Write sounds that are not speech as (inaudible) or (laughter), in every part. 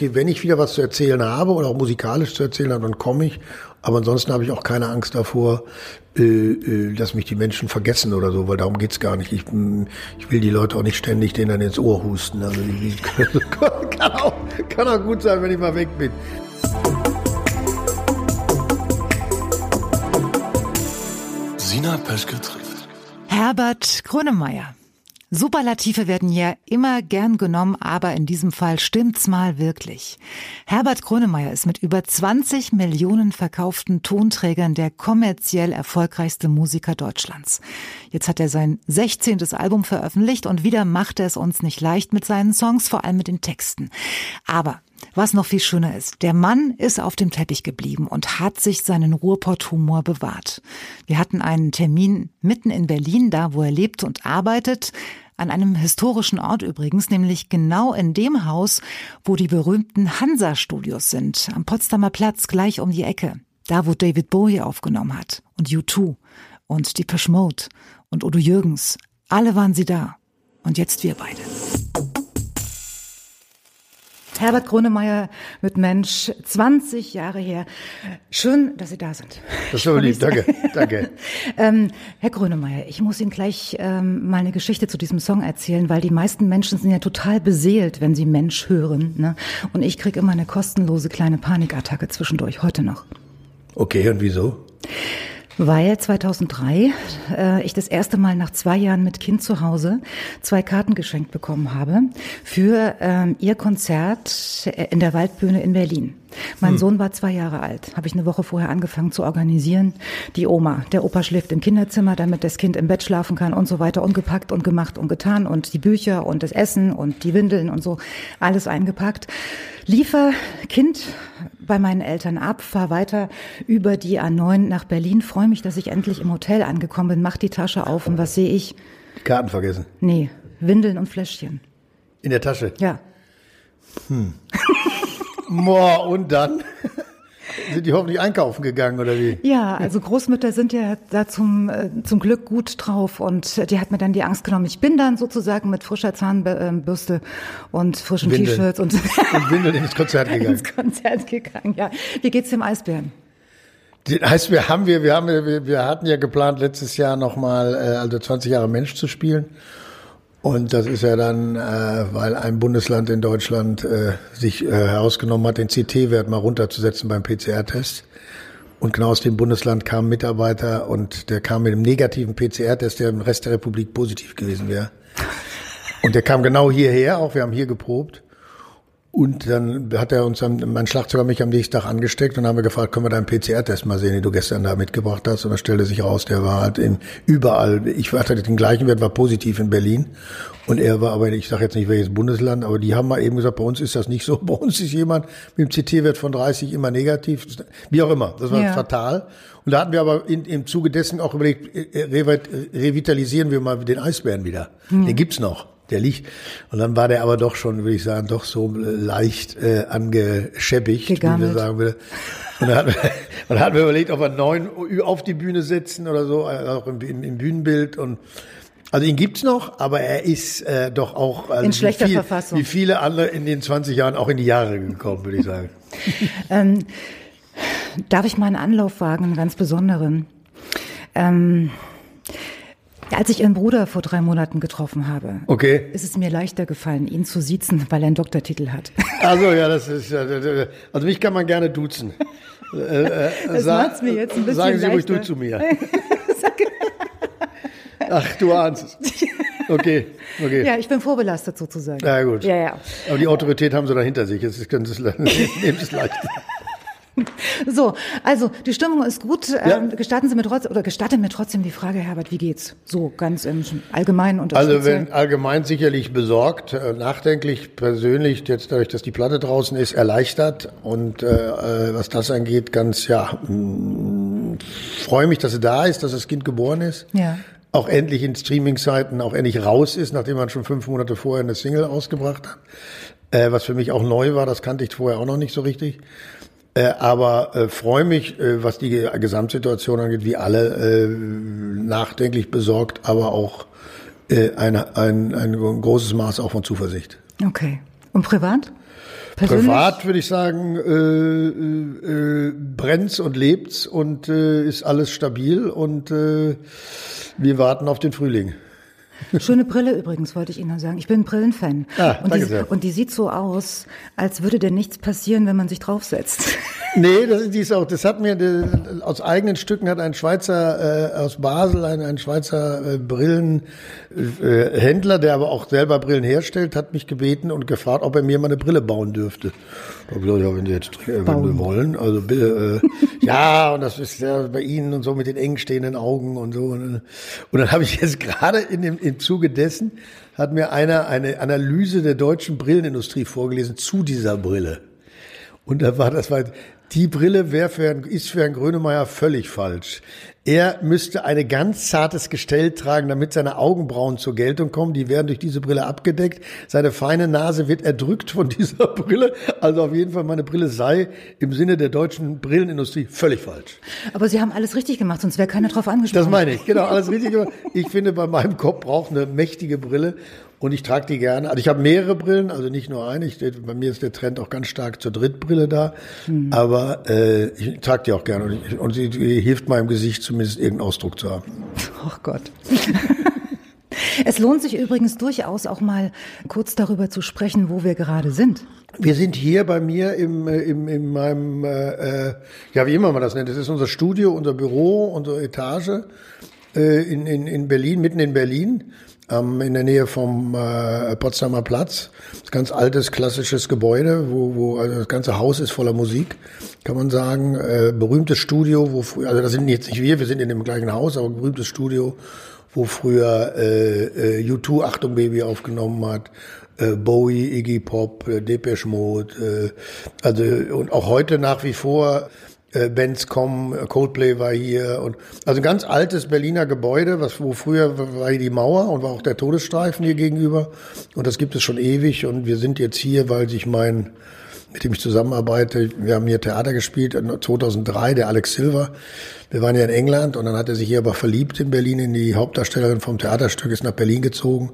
okay, wenn ich wieder was zu erzählen habe oder auch musikalisch zu erzählen habe, dann komme ich. Aber ansonsten habe ich auch keine Angst davor, äh, äh, dass mich die Menschen vergessen oder so, weil darum geht's gar nicht. Ich, ich will die Leute auch nicht ständig denen dann ins Ohr husten. Also die, (laughs) kann, auch, kann auch gut sein, wenn ich mal weg bin. Sina Peschke trifft. Herbert Grönemeyer. Superlative werden ja immer gern genommen, aber in diesem Fall stimmt's mal wirklich. Herbert Grönemeyer ist mit über 20 Millionen verkauften Tonträgern der kommerziell erfolgreichste Musiker Deutschlands. Jetzt hat er sein 16. Album veröffentlicht und wieder macht er es uns nicht leicht mit seinen Songs, vor allem mit den Texten. Aber was noch viel schöner ist, der Mann ist auf dem Teppich geblieben und hat sich seinen Ruhrpott-Humor bewahrt. Wir hatten einen Termin mitten in Berlin, da wo er lebt und arbeitet, an einem historischen Ort übrigens, nämlich genau in dem Haus, wo die berühmten Hansa-Studios sind, am Potsdamer Platz gleich um die Ecke. Da, wo David Bowie aufgenommen hat und U2 und die Mode und Udo Jürgens. Alle waren sie da. Und jetzt wir beide. Herbert Grönemeyer mit Mensch, 20 Jahre her. Schön, dass Sie da sind. Das ist aber lieb, danke, danke. (laughs) ähm, Herr Grönemeyer, ich muss Ihnen gleich ähm, mal eine Geschichte zu diesem Song erzählen, weil die meisten Menschen sind ja total beseelt, wenn sie Mensch hören. Ne? Und ich kriege immer eine kostenlose kleine Panikattacke zwischendurch, heute noch. Okay, und wieso? Weil 2003 äh, ich das erste Mal nach zwei Jahren mit Kind zu Hause zwei Karten geschenkt bekommen habe für ähm, ihr Konzert in der Waldbühne in Berlin. Mein hm. Sohn war zwei Jahre alt, habe ich eine Woche vorher angefangen zu organisieren. Die Oma, der Opa schläft im Kinderzimmer, damit das Kind im Bett schlafen kann und so weiter und gepackt und gemacht und getan und die Bücher und das Essen und die Windeln und so, alles eingepackt. Liefer Kind bei meinen Eltern ab, fahr weiter über die A9 nach Berlin, freue mich, dass ich endlich im Hotel angekommen bin, mach die Tasche auf und was sehe ich? Die Karten vergessen. Nee, Windeln und Fläschchen. In der Tasche? Ja. Hm. (laughs) Boah, und dann? (laughs) Sind die hoffentlich einkaufen gegangen oder wie? Ja, also Großmütter sind ja da zum, äh, zum Glück gut drauf und die hat mir dann die Angst genommen. Ich bin dann sozusagen mit frischer Zahnbürste und frischen T-Shirts und, und Windeln ins Konzert (laughs) gegangen. ins Konzert gegangen, ja. Wie geht's dem Eisbären? Den heißt, wir haben wir, wir haben, wir, wir hatten ja geplant letztes Jahr nochmal, äh, also 20 Jahre Mensch zu spielen. Und das ist ja dann, äh, weil ein Bundesland in Deutschland äh, sich äh, herausgenommen hat, den CT-Wert mal runterzusetzen beim PCR-Test. Und genau aus dem Bundesland kam ein Mitarbeiter und der kam mit einem negativen PCR-Test, der im Rest der Republik positiv gewesen wäre. Und der kam genau hierher, auch wir haben hier geprobt. Und dann hat er uns, mein Schlagzeuger mich am nächsten Tag angesteckt und haben wir gefragt, können wir deinen PCR-Test mal sehen, den du gestern da mitgebracht hast? Und dann stellte sich raus, der war halt in, überall, ich hatte den gleichen Wert, war positiv in Berlin. Und er war aber, ich sage jetzt nicht welches Bundesland, aber die haben mal eben gesagt, bei uns ist das nicht so. (laughs) Bei uns ist jemand mit dem CT-Wert von 30 immer negativ. Wie auch immer. Das war ja. fatal. Und da hatten wir aber in, im Zuge dessen auch überlegt, äh, revitalisieren wir mal den Eisbären wieder. Mhm. Den gibt's noch der liegt. Und dann war der aber doch schon, würde ich sagen, doch so leicht äh, angeschäppigt, Gegammelt. wie wir sagen würde. Und dann, hatten wir, (laughs) und dann hatten wir überlegt, ob wir neun auf die Bühne setzen oder so, äh, auch im, im, im Bühnenbild und also ihn gibt's noch, aber er ist äh, doch auch also in schlechter viel, Verfassung. Wie viele andere in den 20 Jahren auch in die Jahre gekommen, würde ich sagen. (laughs) ähm, darf ich mal einen Anlauf wagen, einen ganz besonderen? Ähm, als ich Ihren Bruder vor drei Monaten getroffen habe, okay. ist es mir leichter gefallen, ihn zu siezen, weil er einen Doktortitel hat. (laughs) Also ja, das ist ja, also mich kann man gerne duzen. (laughs) Äh, äh, das macht's mir jetzt ein bisschen Sagen Sie leichter. ruhig du zu mir. (laughs) Ach, du ahnst es. Okay, okay. Ja, ich bin vorbelastet sozusagen. Ja, gut. Ja, ja. Aber die Autorität haben Sie da hinter sich. Jetzt können Sie es, nehmen Sie es leicht. (laughs) So, also die Stimmung ist gut. Ja. Ähm, gestatten Sie mir trotzdem oder gestatten mir trotzdem die Frage, Herbert, wie geht's? So ganz im Allgemeinen und Also wenn allgemein sicherlich besorgt, äh, nachdenklich, persönlich jetzt dadurch, dass die Platte draußen ist, erleichtert und äh, äh was das angeht, ganz ja mm, freue mich, dass sie da ist, dass das Kind geboren ist. Ja. Auch endlich in Streaming-Seiten, auch endlich raus ist, nachdem man schon fünf Monate vorher eine Single ausgebracht hat. Äh, was für mich auch neu war, das kannte ich vorher auch noch nicht so richtig. Äh, aber äh, freue mich, äh, was die Gesamtsituation angeht, wie alle äh, nachdenklich besorgt, aber auch äh, eine, ein, ein großes Maß auch von Zuversicht. Okay. Und privat? Persönlich? Privat würde ich sagen, äh, äh, äh, brennt's und lebt's und äh, ist alles stabil und äh, wir warten auf den Frühling. Schöne Brille übrigens, wollte ich Ihnen sagen. Ich bin Brillenfan. Ah, und, danke die, sehr. und die sieht so aus, als würde dir nichts passieren, wenn man sich draufsetzt. (laughs) Nee, das ist dies auch. Das hat mir äh, aus eigenen Stücken hat ein Schweizer äh, aus Basel, ein, ein Schweizer äh, Brillenhändler, der aber auch selber Brillen herstellt, hat mich gebeten und gefragt, ob er mir mal eine Brille bauen dürfte. Da hab ich gesagt, ja, wenn Sie jetzt äh, wenn Sie wollen, also bitte, äh, (laughs) ja, und das ist ja bei Ihnen und so mit den eng stehenden Augen und so. Und, und dann habe ich jetzt gerade in dem im Zuge dessen hat mir einer eine Analyse der deutschen Brillenindustrie vorgelesen zu dieser Brille. Und da war das war die Brille wäre für ein, ist für Herrn Grönemeyer völlig falsch. Er müsste ein ganz zartes Gestell tragen, damit seine Augenbrauen zur Geltung kommen. Die werden durch diese Brille abgedeckt. Seine feine Nase wird erdrückt von (laughs) dieser Brille. Also auf jeden Fall, meine Brille sei im Sinne der deutschen Brillenindustrie völlig falsch. Aber Sie haben alles richtig gemacht, sonst wäre keiner drauf angesprochen. Das meine ich, genau, alles richtig gemacht. Ich finde, bei meinem Kopf braucht eine mächtige Brille und ich trage die gerne. Also ich habe mehrere Brillen, also nicht nur eine. Ich, bei mir ist der Trend auch ganz stark zur Drittbrille da. Aber äh, ich trage die auch gerne und, ich, und sie, die hilft meinem Gesicht zumindest irgendeinen Ausdruck zu haben. Ach Gott. (laughs) Es lohnt sich übrigens durchaus auch mal kurz darüber zu sprechen, wo wir gerade sind. Wir sind hier bei mir im, äh, im, in meinem, äh, äh, ja wie immer man das nennt, das ist unser Studio, unser Büro, unsere Etage äh, in, in, in Berlin, mitten in Berlin, ähm, in der Nähe vom äh, Potsdamer Platz. Das ganz altes, klassisches Gebäude, wo, wo also das ganze Haus ist voller Musik, kann man sagen. Äh, berühmtes Studio, wo früher, also das sind jetzt nicht wir, wir sind in dem gleichen Haus, aber berühmtes Studio, wo früher äh, äh, U2 Achtung Baby aufgenommen hat, äh, Bowie, Iggy Pop, äh, Depeche Mode, äh, also und auch heute nach wie vor Bands kommen, äh, Coldplay war hier und also ein ganz altes Berliner Gebäude, was wo früher war hier die Mauer und war auch der Todesstreifen hier gegenüber und das gibt es schon ewig und wir sind jetzt hier, weil sich mein mit dem ich zusammenarbeite. Wir haben hier Theater gespielt, 2003, der Alex Silver. Wir waren ja in England und dann hat er sich hier aber verliebt in Berlin in die Hauptdarstellerin vom Theaterstück, ist nach Berlin gezogen.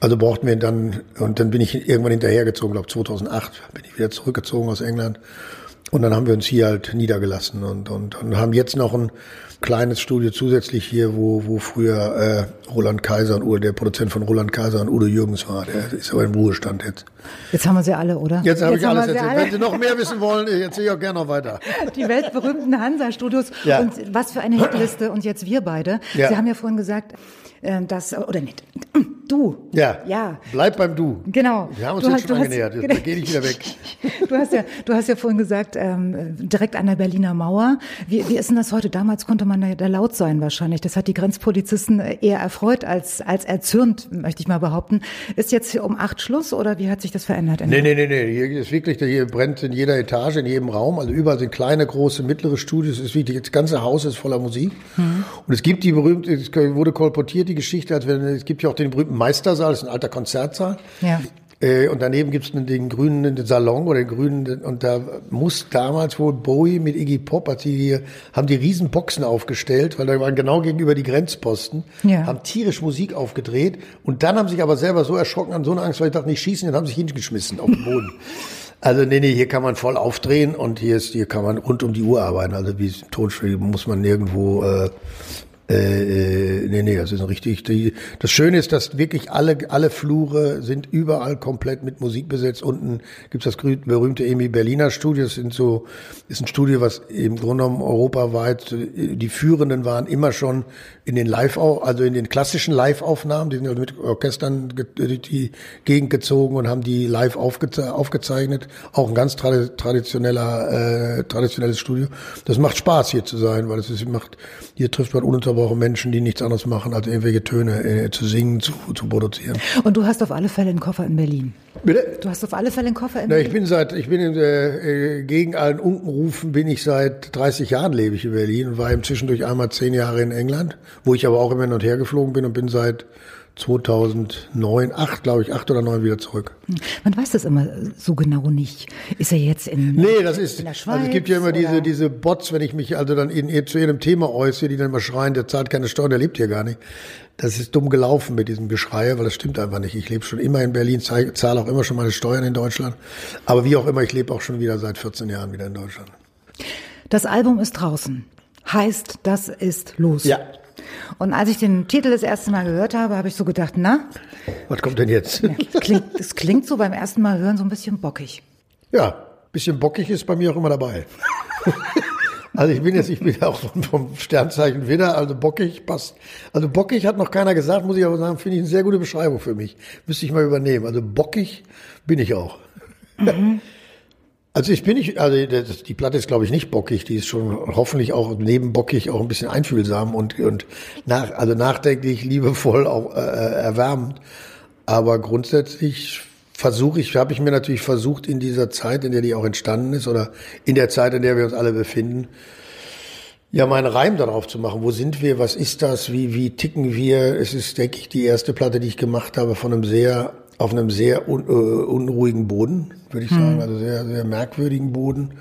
Also brauchten wir dann, und dann bin ich irgendwann hinterhergezogen, glaube 2008 bin ich wieder zurückgezogen aus England. Und dann haben wir uns hier halt niedergelassen und, und, und haben jetzt noch ein kleines Studio zusätzlich hier, wo, wo früher äh, Roland Kaiser und Udo, der Produzent von Roland Kaiser und Udo Jürgens war. Der ist aber im Ruhestand jetzt. Jetzt haben wir sie alle, oder? Jetzt habe ich haben alles erzählt. alle. Wenn Sie noch mehr wissen wollen, ich erzähle ich auch gerne noch weiter. Die weltberühmten Hansa-Studios. Ja. Und was für eine Hitliste. Und jetzt wir beide. Ja. Sie haben ja vorhin gesagt, äh, dass, oder nicht, du. Ja. Ja. Bleib beim Du. Genau. Wir haben uns Du jetzt hast- schon du hast- angenähert. Jetzt genau. geh ich wieder weg. (laughs) Du hast ja, du hast ja vorhin gesagt, ähm, direkt an der Berliner Mauer. Wie, wie ist denn das heute? Damals konnte man da, da laut sein wahrscheinlich. Das hat die Grenzpolizisten eher erfreut als, als erzürnt, möchte ich mal behaupten. Ist jetzt hier um acht Schluss oder wie hat sich das verändert? Nee, nee, nee, nee. Hier ist wirklich, hier brennt in jeder Etage, in jedem Raum. Also überall sind kleine, große, mittlere Studios. Es ist wirklich, das ganze Haus ist voller Musik. Und es gibt die berühmte, es wurde kolportiert, die Geschichte, als wenn, es gibt ja auch den berühmten Meistersaal, das ist ein alter Konzertsaal. Ja. Äh, und daneben gibt's den, den grünen den Salon oder den grünen, und da muss damals wohl Bowie mit Iggy Pop, als sie hier, haben die riesen Boxen aufgestellt, weil da waren genau gegenüber die Grenzposten, Ja. haben tierisch Musik aufgedreht und dann haben sich aber selber so erschrocken, an so eine Angst, weil ich dachte, nicht schießen, dann haben sich hingeschmissen auf den Boden. (laughs) Also nee, nee, hier kann man voll aufdrehen und hier ist, hier kann man rund um die Uhr arbeiten. Also wie Tonspiel muss man nirgendwo äh, äh, äh, nee, nee, das ist richtig. Die, das Schöne ist, dass wirklich alle, alle Flure sind überall komplett mit Musik besetzt. Unten gibt's das berühmte Emi Berliner Studio. Das sind so, ist ein Studio, was im Grunde genommen europaweit, äh, die Führenden waren immer schon in den Live, also in den klassischen Live-Aufnahmen, die sind also mit Orchestern durch die Gegend gezogen und haben die live aufgeze aufgezeichnet. Auch ein ganz tradi traditioneller, äh, traditionelles Studio. Das macht Spaß hier zu sein, weil es macht, hier trifft man ununterbrochen Menschen, die nichts anderes machen, als irgendwelche Töne äh, zu singen, zu, zu produzieren. Und du hast auf alle Fälle einen Koffer in Berlin. Bitte? Du hast auf alle Fälle einen Koffer in Na, ich Berlin. bin seit, ich bin in, äh, äh, gegen allen Unkenrufen bin ich seit 30 Jahren lebe ich in Berlin und war eben zwischendurch einmal zehn Jahre in England, wo ich aber auch immer hin und her geflogen bin und bin seit 2009, acht, glaube ich, acht oder neun wieder zurück. Man weiß das immer so genau nicht. Ist er jetzt in, nee, das ist, in der Schweiz? Also es gibt ja immer oder? diese, diese Bots, wenn ich mich also dann in, zu jedem Thema äußere, die dann immer schreien, der zahlt keine Steuern, der lebt hier gar nicht. Das ist dumm gelaufen mit diesem Geschrei, weil das stimmt einfach nicht. Ich lebe schon immer in Berlin, zahle auch immer schon meine Steuern in Deutschland. Aber wie auch immer, ich lebe auch schon wieder seit 14 Jahren wieder in Deutschland. Das Album ist draußen. Heißt, das ist los. Ja. Und als ich den Titel das erste Mal gehört habe, habe ich so gedacht, na? Was kommt denn jetzt? Das, klingt, das klingt so beim ersten Mal hören so ein bisschen bockig. Ja, bisschen bockig ist bei mir auch immer dabei. (laughs) also ich bin jetzt, ich bin auch vom, vom Sternzeichen Widder, also bockig passt. Also bockig hat noch keiner gesagt, muss ich aber sagen, finde ich eine sehr gute Beschreibung für mich. Müsste ich mal übernehmen. Also bockig bin ich auch. Mhm. (laughs) Also ich bin nicht, also das, die Platte ist glaube ich nicht bockig, die ist schon hoffentlich auch neben bockig auch ein bisschen einfühlsam und und nach, also nachdenklich, liebevoll, auch äh, erwärmend. Aber grundsätzlich versuche ich, habe ich mir natürlich versucht in dieser Zeit, in der die auch entstanden ist oder in der Zeit, in der wir uns alle befinden, ja, meinen Reim darauf zu machen. Wo sind wir? Was ist das? Wie, wie ticken wir? Es ist, denke ich, die erste Platte, die ich gemacht habe von einem sehr auf einem sehr un, äh, unruhigen Boden, würde ich sagen, also sehr, sehr merkwürdigen Boden,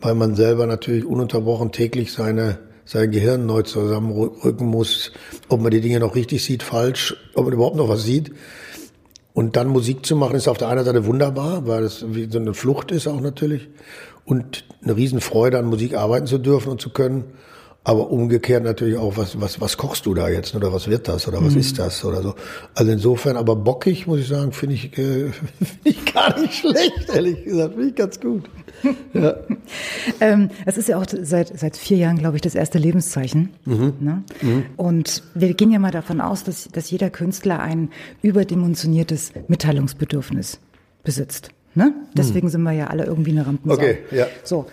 weil man selber natürlich ununterbrochen täglich seine, sein Gehirn neu zusammenrücken muss, ob man die Dinge noch richtig sieht, falsch, ob man überhaupt noch was sieht. Und dann Musik zu machen, ist auf der einen Seite wunderbar, weil es wie so eine Flucht ist auch natürlich. Und eine Riesenfreude an Musik arbeiten zu dürfen und zu können. Aber umgekehrt natürlich auch, was, was, was kochst du da jetzt? Oder was wird das? Oder was mhm. ist das? Oder so. Also insofern, aber bockig, muss ich sagen, finde ich, äh, (laughs) find ich gar nicht schlecht, ehrlich gesagt. Finde ich ganz gut. (laughs) Ja. ähm, es ist ja auch seit, seit vier Jahren, glaube ich, das erste Lebenszeichen. Mhm. Ne? Mhm. Und wir gehen ja mal davon aus, dass, dass jeder Künstler ein überdimensioniertes Mitteilungsbedürfnis besitzt. Ne? Deswegen mhm. sind wir ja alle irgendwie eine Rampensau. Okay, ja. So.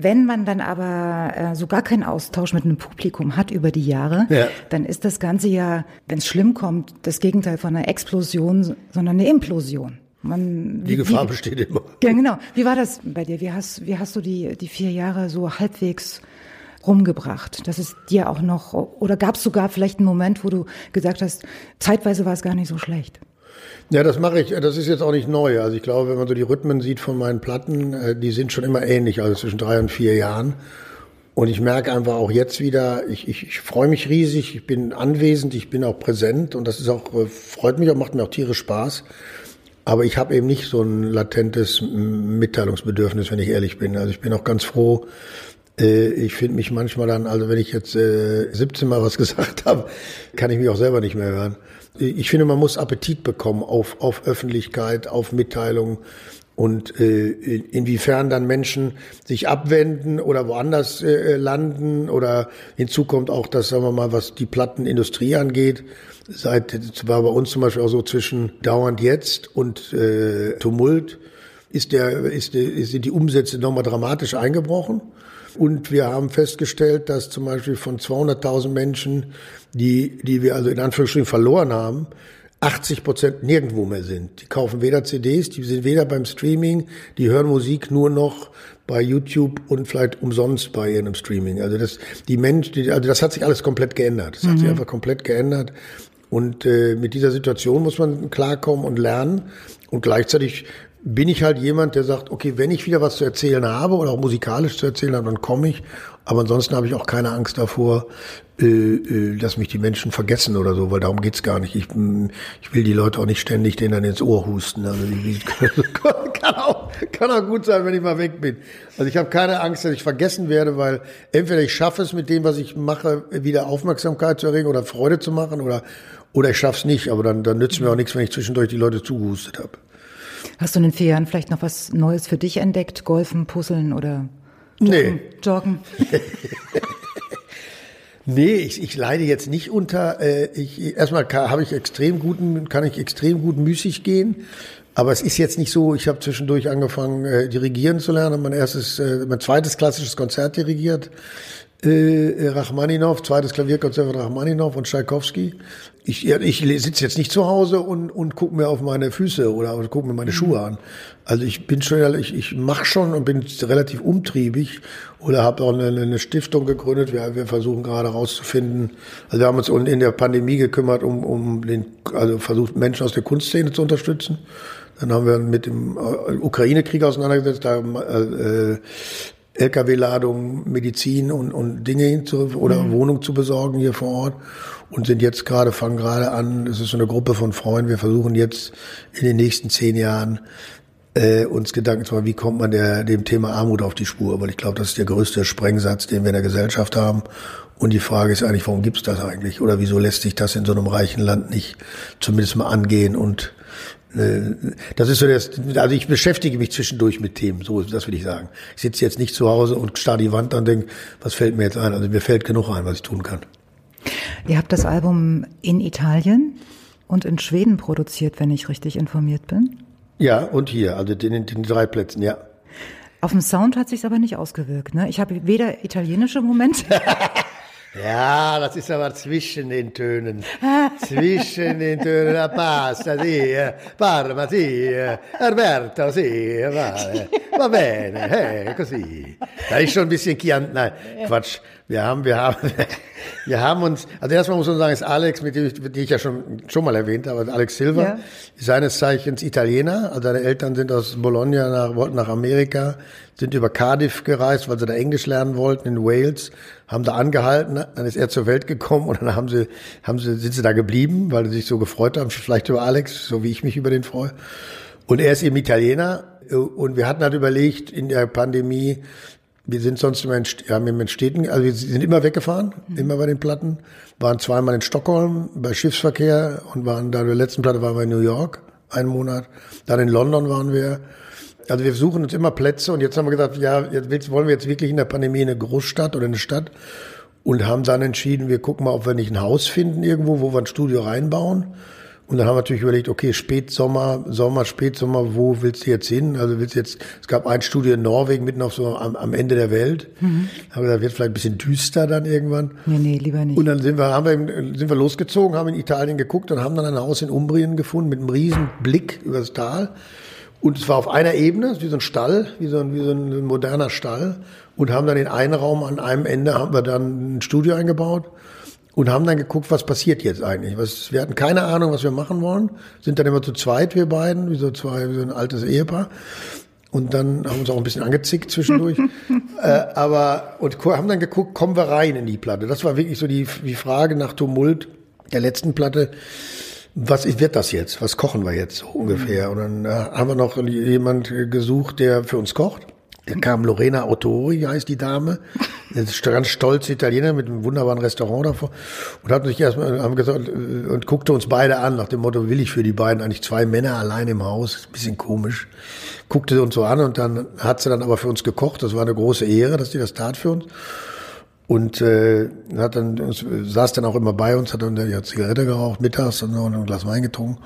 Wenn man dann aber äh, so gar keinen Austausch mit einem Publikum hat über die Jahre, ja. dann ist das Ganze ja, wenn es schlimm kommt, das Gegenteil von einer Explosion, sondern eine Implosion. Man, die wie, Gefahr wie, besteht immer. Ja, genau. Wie war das bei dir? Wie hast, wie hast du die, die vier Jahre so halbwegs rumgebracht? Das ist dir auch noch, oder gab es sogar vielleicht einen Moment, wo du gesagt hast, zeitweise war es gar nicht so schlecht? Ja, das mache ich. Das ist jetzt auch nicht neu. Also ich glaube, wenn man so die Rhythmen sieht von meinen Platten, äh, die sind schon immer ähnlich, also zwischen drei und vier Jahren. Und ich merke einfach auch jetzt wieder, ich, ich, ich freue mich riesig, ich bin anwesend, ich bin auch präsent und das ist auch, äh, freut mich auch, macht mir auch tierisch Spaß. Aber ich habe eben nicht so ein latentes Mitteilungsbedürfnis, wenn ich ehrlich bin. Also ich bin auch ganz froh. Äh, ich finde mich manchmal dann, also wenn ich jetzt 17 Mal was (laughs) gesagt habe, kann ich mich auch selber nicht mehr hören ich finde, man muss Appetit bekommen auf, auf Öffentlichkeit, auf Mitteilungen und äh, inwiefern dann Menschen sich abwenden oder woanders äh, landen oder hinzu kommt auch, dass, sagen wir mal, was die Plattenindustrie angeht, seit, das war bei uns zum Beispiel auch so zwischen dauernd jetzt und äh, Tumult, ist der, ist, sind die Umsätze nochmal dramatisch eingebrochen. Und wir haben festgestellt, dass zum Beispiel von 200.000 Menschen, die, die wir also in Anführungsstrichen verloren haben, 80 Prozent nirgendwo mehr sind. Die kaufen weder CDs, die sind weder beim Streaming, die hören Musik nur noch bei YouTube und vielleicht umsonst bei ihrem Streaming. Also das, die Menschen, also das hat sich alles komplett geändert. Das mhm. hat sich mhm. einfach komplett geändert. Und äh, mit dieser Situation muss man klarkommen und lernen. Und gleichzeitig bin ich halt jemand, der sagt, okay, wenn ich wieder was zu erzählen habe oder auch musikalisch zu erzählen habe, dann komme ich. Aber ansonsten habe ich auch keine Angst davor, äh, äh, dass mich die Menschen vergessen oder so, weil darum geht's gar nicht. Ich, ich will die Leute auch nicht ständig denen dann ins Ohr husten. Also (laughs) kann, auch, kann auch gut sein, wenn ich mal weg bin. Also ich habe keine Angst, dass ich vergessen werde, weil entweder ich schaffe es mit dem, was ich mache, wieder Aufmerksamkeit zu erregen oder Freude zu machen oder oder ich schaff's nicht, aber dann, dann nützt mir auch nichts, wenn ich zwischendurch die Leute zugehustet habe. Hast du in den vier Jahren vielleicht noch was Neues für dich entdeckt? Golfen, Puzzeln oder Joggen? Nee. Joggen? (laughs) nee, ich, ich leide jetzt nicht unter, äh, ich, erstmal habe ich extrem guten, kann ich extrem gut müßig gehen. Aber es ist jetzt nicht so, ich habe zwischendurch angefangen, äh, dirigieren zu lernen, mein erstes, äh, mein zweites klassisches Konzert dirigiert äh, Rachmaninow, zweites Klavierkonzert von Rachmaninow und Tschaikowski. Ich, ich sitze jetzt nicht zu Hause und, und gucke mir auf meine Füße oder, gucke mir meine Schuhe an. Also ich bin schon, ich, ich mache schon und bin relativ umtriebig oder habe auch eine, eine Stiftung gegründet. Wir, wir versuchen gerade herauszufinden, also wir haben uns in der Pandemie gekümmert, um, um den, also versucht Menschen aus der Kunstszene zu unterstützen. Dann haben wir mit dem äh, Ukraine-Krieg auseinandergesetzt, da äh, LKW-Ladungen Medizin und, und Dinge hin zu, oder mhm. Wohnung zu besorgen hier vor Ort und sind jetzt gerade, fangen gerade an, es ist so eine Gruppe von Freunden, wir versuchen jetzt in den nächsten zehn Jahren äh, uns Gedanken zu machen, wie kommt man der, dem Thema Armut auf die Spur, weil ich glaube, das ist der größte Sprengsatz, den wir in der Gesellschaft haben. Und die Frage ist eigentlich, warum gibt's das eigentlich? Oder wieso lässt sich das in so einem reichen Land nicht zumindest mal angehen und das ist so das, also ich beschäftige mich zwischendurch mit Themen, so, das will ich sagen. Ich sitze jetzt nicht zu Hause und starre die Wand an und denke, was fällt mir jetzt ein? Also mir fällt genug ein, was ich tun kann. Ihr habt das Album in Italien und in Schweden produziert, wenn ich richtig informiert bin. Ja, und hier, also in den drei Plätzen, ja. Auf dem Sound hat sich aber nicht ausgewirkt. Ne? Ich habe weder italienische Momente (laughs) Ja, das ist aber zwischen den Tönen. (laughs) zwischen den Tönen. La pasta, sì. Parma, sì. Alberto, sì. Va, va bene, eh, così. Da ist schon ein bisschen Chian. Nein, Quatsch. Wir haben, wir haben, (laughs) wir haben uns, also erstmal muss man sagen, ist Alex, mit dem ich, die ich ja schon, schon mal erwähnt habe, Alex Silva, ja. seines Zeichens Italiener. Also seine Eltern sind aus Bologna nach, wollten nach Amerika, sind über Cardiff gereist, weil sie da Englisch lernen wollten in Wales, haben da angehalten, dann ist er zur Welt gekommen und dann haben sie, haben sie, sind sie da geblieben, weil sie sich so gefreut haben, vielleicht über Alex, so wie ich mich über den freue. Und er ist eben Italiener und wir hatten halt überlegt, in der Pandemie, wir sind sonst immer in, ja, in Städten, also wir sind immer weggefahren, mhm. immer bei den Platten. Waren zweimal in Stockholm bei Schiffsverkehr und waren da, der letzten Platte waren wir in New York, einen Monat. Dann in London waren wir. Also wir suchen uns immer Plätze und jetzt haben wir gesagt, ja, jetzt wollen wir jetzt wirklich in der Pandemie eine Großstadt oder eine Stadt und haben dann entschieden, wir gucken mal, ob wir nicht ein Haus finden irgendwo, wo wir ein Studio reinbauen. Und dann haben wir natürlich überlegt, okay, Spätsommer, Sommer, Spätsommer, wo willst du jetzt hin? Also willst du jetzt, es gab ein Studio in Norwegen mitten auf so am, am Ende der Welt. Mhm. Aber da wird vielleicht ein bisschen düster dann irgendwann. Nee, nee, lieber nicht. Und dann sind wir, haben wir, sind wir losgezogen, haben in Italien geguckt und haben dann ein Haus in Umbrien gefunden mit einem riesen Blick über das Tal. Und es war auf einer Ebene, wie so ein Stall, wie so ein, wie so ein moderner Stall. Und haben dann in einen Raum an einem Ende haben wir dann ein Studio eingebaut und haben dann geguckt, was passiert jetzt eigentlich. Was, wir hatten keine Ahnung, was wir machen wollen, sind dann immer zu zweit, wir beiden, wie so zwei, wie so ein altes Ehepaar. Und dann haben wir uns auch ein bisschen angezickt zwischendurch. (laughs) äh, aber, und haben dann geguckt, kommen wir rein in die Platte. Das war wirklich so die, die Frage nach Tumult der letzten Platte. Was wird das jetzt? Was kochen wir jetzt so ungefähr? Und dann äh, haben wir noch jemand gesucht, der für uns kocht. Da kam Lorena Ottori, heißt die Dame, eine ganz stolze Italiener mit einem wunderbaren Restaurant davor und hat sich erstmal haben gesagt äh, und guckte uns beide an nach dem Motto, will ich für die beiden eigentlich zwei Männer allein im Haus? Ein bisschen komisch. Guckte uns so an und dann hat sie dann aber für uns gekocht. Das war eine große Ehre, dass die das tat für uns. Und äh, hat dann uns, saß dann auch immer bei uns, hat dann ja Zigarette geraucht mittags und, und ein Glas Wein getrunken.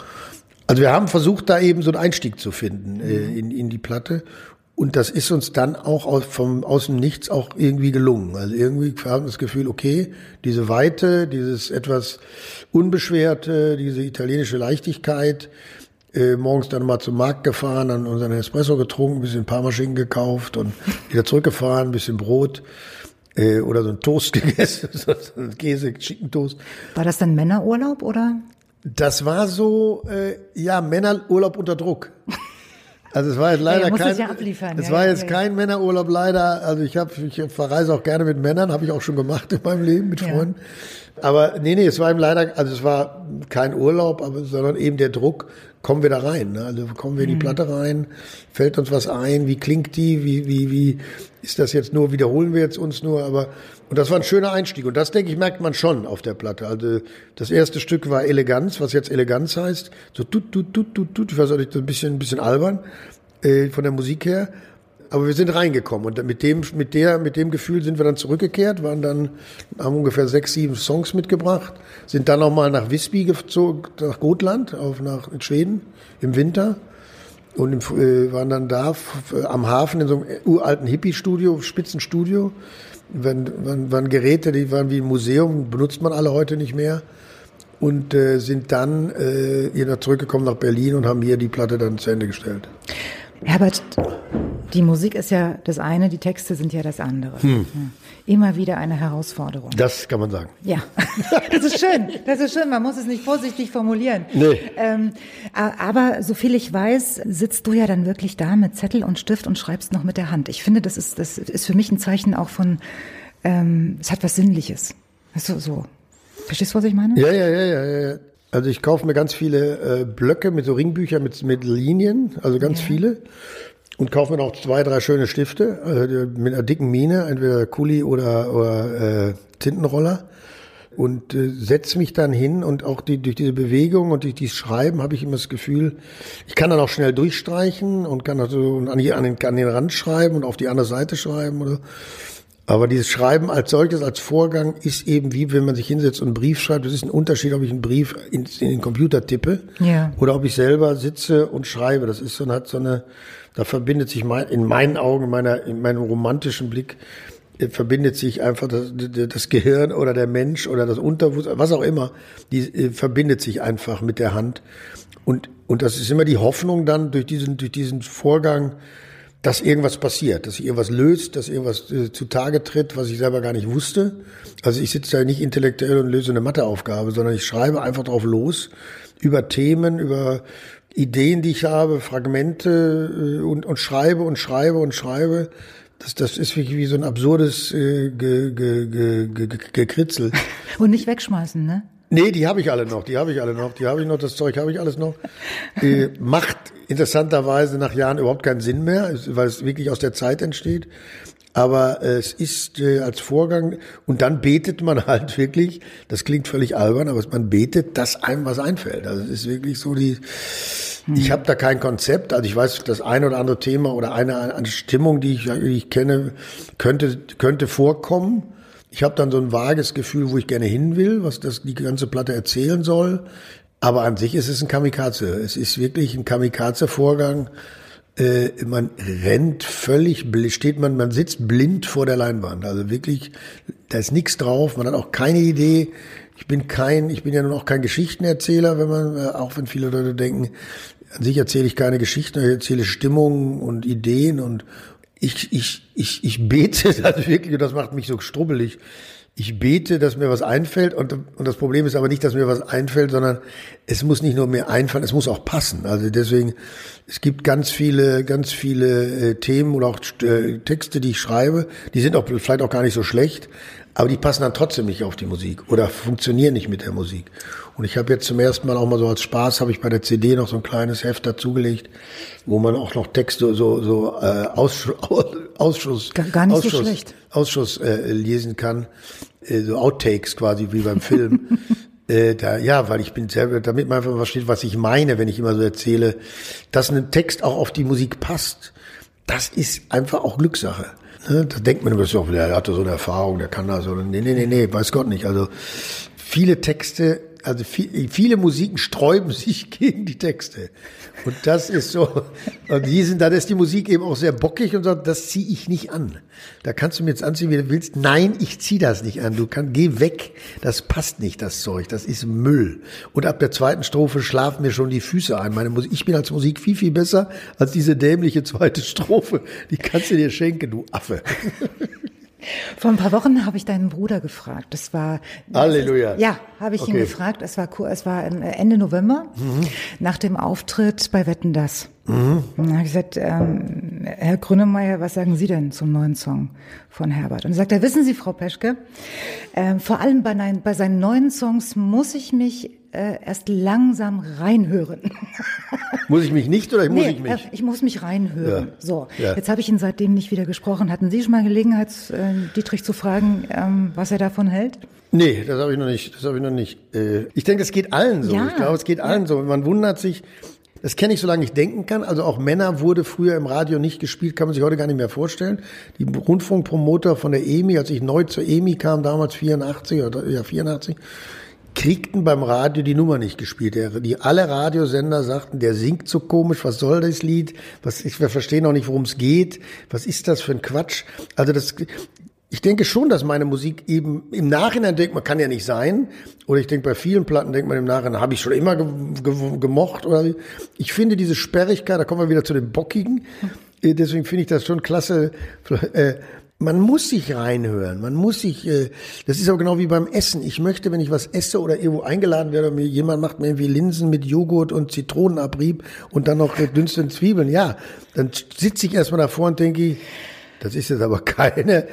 Also wir haben versucht, da eben so einen Einstieg zu finden äh, in, in die Platte. Und das ist uns dann auch aus, vom, aus dem Nichts auch irgendwie gelungen. Also irgendwie haben wir das Gefühl, okay, diese Weite, dieses etwas Unbeschwerte, diese italienische Leichtigkeit, äh, morgens dann mal zum Markt gefahren, dann unseren Espresso getrunken, ein bisschen Parmaschinken gekauft und wieder zurückgefahren, ein bisschen Brot äh, oder so ein Toast (laughs) gegessen, so ein Käse, Chicken Toast. War das dann Männerurlaub oder? Das war so, äh, ja, Männerurlaub unter Druck. Also es war jetzt leider ja, kein, ja es war jetzt kein Männerurlaub leider. Also ich habe, ich verreise auch gerne mit Männern, habe ich auch schon gemacht in meinem Leben mit Freunden. Aber nee, nee, es war eben leider, also es war kein Urlaub, aber sondern eben der Druck, kommen wir da rein. Ne? Also kommen wir in die mhm. Platte rein, fällt uns was ein, wie klingt die, wie, wie, wie ist das jetzt nur, wiederholen wir jetzt uns nur, aber und das war ein schöner Einstieg. Und das, denke ich, merkt man schon auf der Platte. Also das erste Stück war Eleganz, was jetzt Eleganz heißt. So tut, tut, tut, tut, tut. Ich weiß auch nicht, ein bisschen, ein bisschen albern äh, von der Musik her. Aber wir sind reingekommen und mit dem, mit der, mit dem Gefühl sind wir dann zurückgekehrt, waren dann, haben ungefähr sechs, sieben Songs mitgebracht, sind dann nochmal nach Visby gezogen, nach Gotland, auf, nach, Schweden, im Winter. Und im, äh, waren dann da am Hafen in so einem uralten Hippie-Studio, Spitzenstudio waren, waren, waren Geräte, die waren wie ein Museum, benutzt man alle heute nicht mehr. Und äh, sind dann äh, wieder zurückgekommen nach Berlin und haben hier die Platte dann zu Ende gestellt. Herbert, die Musik ist ja das eine, die Texte sind ja das andere. Hm. Immer wieder eine Herausforderung. Das kann man sagen. Ja, (laughs) das ist schön. Das ist schön. Man muss es nicht vorsichtig formulieren. Nee. Ähm, aber soviel ich weiß, sitzt du ja dann wirklich da mit Zettel und Stift und schreibst noch mit der Hand. Ich finde, das ist, das ist für mich ein Zeichen auch von, ähm, es hat was Sinnliches. Du, so. Verstehst du, was ich meine? Ja, ja, ja, ja, ja. Also ich kaufe mir ganz viele äh, Blöcke mit so Ringbüchern mit, mit Linien, also ganz ja. viele. Und kaufe mir noch zwei, drei schöne Stifte also mit einer dicken Mine, entweder Kuli oder, oder äh, Tintenroller. Und äh, setze mich dann hin und auch die, durch diese Bewegung und durch dieses Schreiben habe ich immer das Gefühl, ich kann dann auch schnell durchstreichen und kann also an, an, den, an den Rand schreiben und auf die andere Seite schreiben oder aber dieses Schreiben als solches, als Vorgang, ist eben wie wenn man sich hinsetzt und einen Brief schreibt. Das ist ein Unterschied, ob ich einen Brief in, in den Computer tippe ja. oder ob ich selber sitze und schreibe. Das ist so, hat so eine, da verbindet sich mein, in meinen Augen, in, meiner, in meinem romantischen Blick, äh, verbindet sich einfach das, das Gehirn oder der Mensch oder das Unterbewusstsein, was auch immer, die äh, verbindet sich einfach mit der Hand. Und, und das ist immer die Hoffnung dann durch diesen, durch diesen Vorgang, dass irgendwas passiert, dass sich irgendwas löst, dass irgendwas äh, zutage tritt, was ich selber gar nicht wusste. Also ich sitze da nicht intellektuell und löse eine Matheaufgabe, sondern ich schreibe einfach drauf los über Themen, über Ideen, die ich habe, Fragmente äh, und, und schreibe und schreibe und schreibe. Das, das ist wirklich wie so ein absurdes äh, ge, ge, ge, ge, Gekritzel. (laughs) Und nicht wegschmeißen, ne? Nee, die habe ich alle noch, die habe ich alle noch, die habe ich noch, das Zeug habe ich alles noch. Äh, macht interessanterweise nach Jahren überhaupt keinen Sinn mehr, weil es wirklich aus der Zeit entsteht. Aber es ist äh, als Vorgang und dann betet man (laughs) halt wirklich, das klingt völlig albern, aber man betet, dass einem was einfällt. Also es ist wirklich so die, ich habe da kein Konzept, also ich weiß, das eine oder andere Thema oder eine, eine Stimmung, die ich, die ich kenne, könnte, könnte vorkommen. Ich habe dann so ein vages Gefühl, wo ich gerne hin will, was das die ganze Platte erzählen soll. Aber an sich ist es ein Kamikaze. Es ist wirklich ein Kamikaze-Vorgang. Äh, man rennt völlig, steht man, man sitzt blind vor der Leinwand. Also wirklich, da ist nichts drauf. Man hat auch keine Idee. Ich bin kein, ich bin ja nun auch kein Geschichtenerzähler, wenn man, äh, auch wenn viele Leute denken, an sich erzähle ich keine Geschichten, ich erzähle Stimmungen und Ideen und, ich, ich, ich, ich bete (laughs) das wirklich, und das macht mich so strubbelig. Ich bete, dass mir was einfällt und, und das Problem ist aber nicht, dass mir was einfällt, sondern es muss nicht nur mir einfallen, es muss auch passen. Also deswegen, es gibt ganz viele, ganz viele äh, Themen oder auch äh, Texte, die ich schreibe, die sind auch vielleicht auch gar nicht so schlecht, aber die passen dann trotzdem nicht auf die Musik oder funktionieren nicht mit der Musik. Und ich habe jetzt zum ersten Mal auch mal so als Spaß, habe ich bei der CD noch so ein kleines Heft dazugelegt, wo man auch noch Texte so, so äh, Ausschuss, (laughs) Ausschuss, gar nicht Ausschuss, so schlecht. Ausschuss äh, lesen kann, äh, so Outtakes quasi wie beim Film. (laughs) äh, da, ja, weil ich bin selber, damit man einfach versteht, was ich meine, wenn ich immer so erzähle, dass ein Text auch auf die Musik passt. Das ist einfach auch Glückssache. Ne? Da denkt man immer so, der hatte so eine Erfahrung, der kann das. Oder, nee, nee, nee, nee, weiß Gott nicht. Also viele Texte, also viel, viele Musiken sträuben (laughs) sich gegen die Texte. Und das ist so, und die sind, dann ist die Musik eben auch sehr bockig und sagt, das ziehe ich nicht an. Da kannst du mir jetzt anziehen, wie du willst. Nein, ich zieh das nicht an. Du kannst, geh weg. Das passt nicht, das Zeug. Das ist Müll. Und ab der zweiten Strophe schlafen mir schon die Füße ein. Meine Musik, ich bin als Musik viel, viel besser als diese dämliche zweite Strophe. Die kannst du dir schenken, du Affe. Vor ein paar Wochen habe ich deinen Bruder gefragt. Das war Halleluja. Ja, habe ich okay. ihn gefragt. Es war es war Ende November mhm. nach dem Auftritt bei Wetten das. Mhm. Und dann habe ich gesagt, ähm, Herr Grünemeyer, was sagen Sie denn zum neuen Song von Herbert? Und er sagt, ja, wissen Sie, Frau Peschke, äh, vor allem bei, nein, bei seinen neuen Songs muss ich mich äh, erst langsam reinhören. (laughs) muss ich mich nicht oder muss nee, ich mich? Äh, ich muss mich reinhören. Ja. So, ja. jetzt habe ich ihn seitdem nicht wieder gesprochen. Hatten Sie schon mal Gelegenheit, äh, Dietrich zu fragen, ähm, was er davon hält? Nee, das habe ich noch nicht. Das habe ich noch nicht. Äh, ich denke, es geht allen so. Ja. Ich glaube, es geht allen so. Man wundert sich, das kenne ich, solange ich denken kann. Also auch Männer wurde früher im Radio nicht gespielt, kann man sich heute gar nicht mehr vorstellen. Die Rundfunkpromoter von der EMI, als ich neu zur EMI kam, damals 84 oder ja 84, kriegten beim Radio die Nummer nicht gespielt. Die alle Radiosender sagten, der singt so komisch, was soll das Lied? Was ich wir verstehen auch nicht, worum es geht. Was ist das für ein Quatsch? Also das ich denke schon, dass meine Musik eben im Nachhinein denkt, man kann ja nicht sein. Oder ich denke, bei vielen Platten denkt man im Nachhinein, habe ich schon immer ge ge gemocht. Oder ich finde diese Sperrigkeit, da kommen wir wieder zu den Bockigen. Äh, deswegen finde ich das schon klasse. Äh, man muss sich reinhören, man muss sich, äh, das ist auch genau wie beim Essen. Ich möchte, wenn ich was esse oder irgendwo eingeladen werde, mir jemand macht mir irgendwie Linsen mit Joghurt und Zitronenabrieb und dann noch gedünstete Zwiebeln, ja, dann sitze ich erstmal davor und denke, das ist jetzt aber keine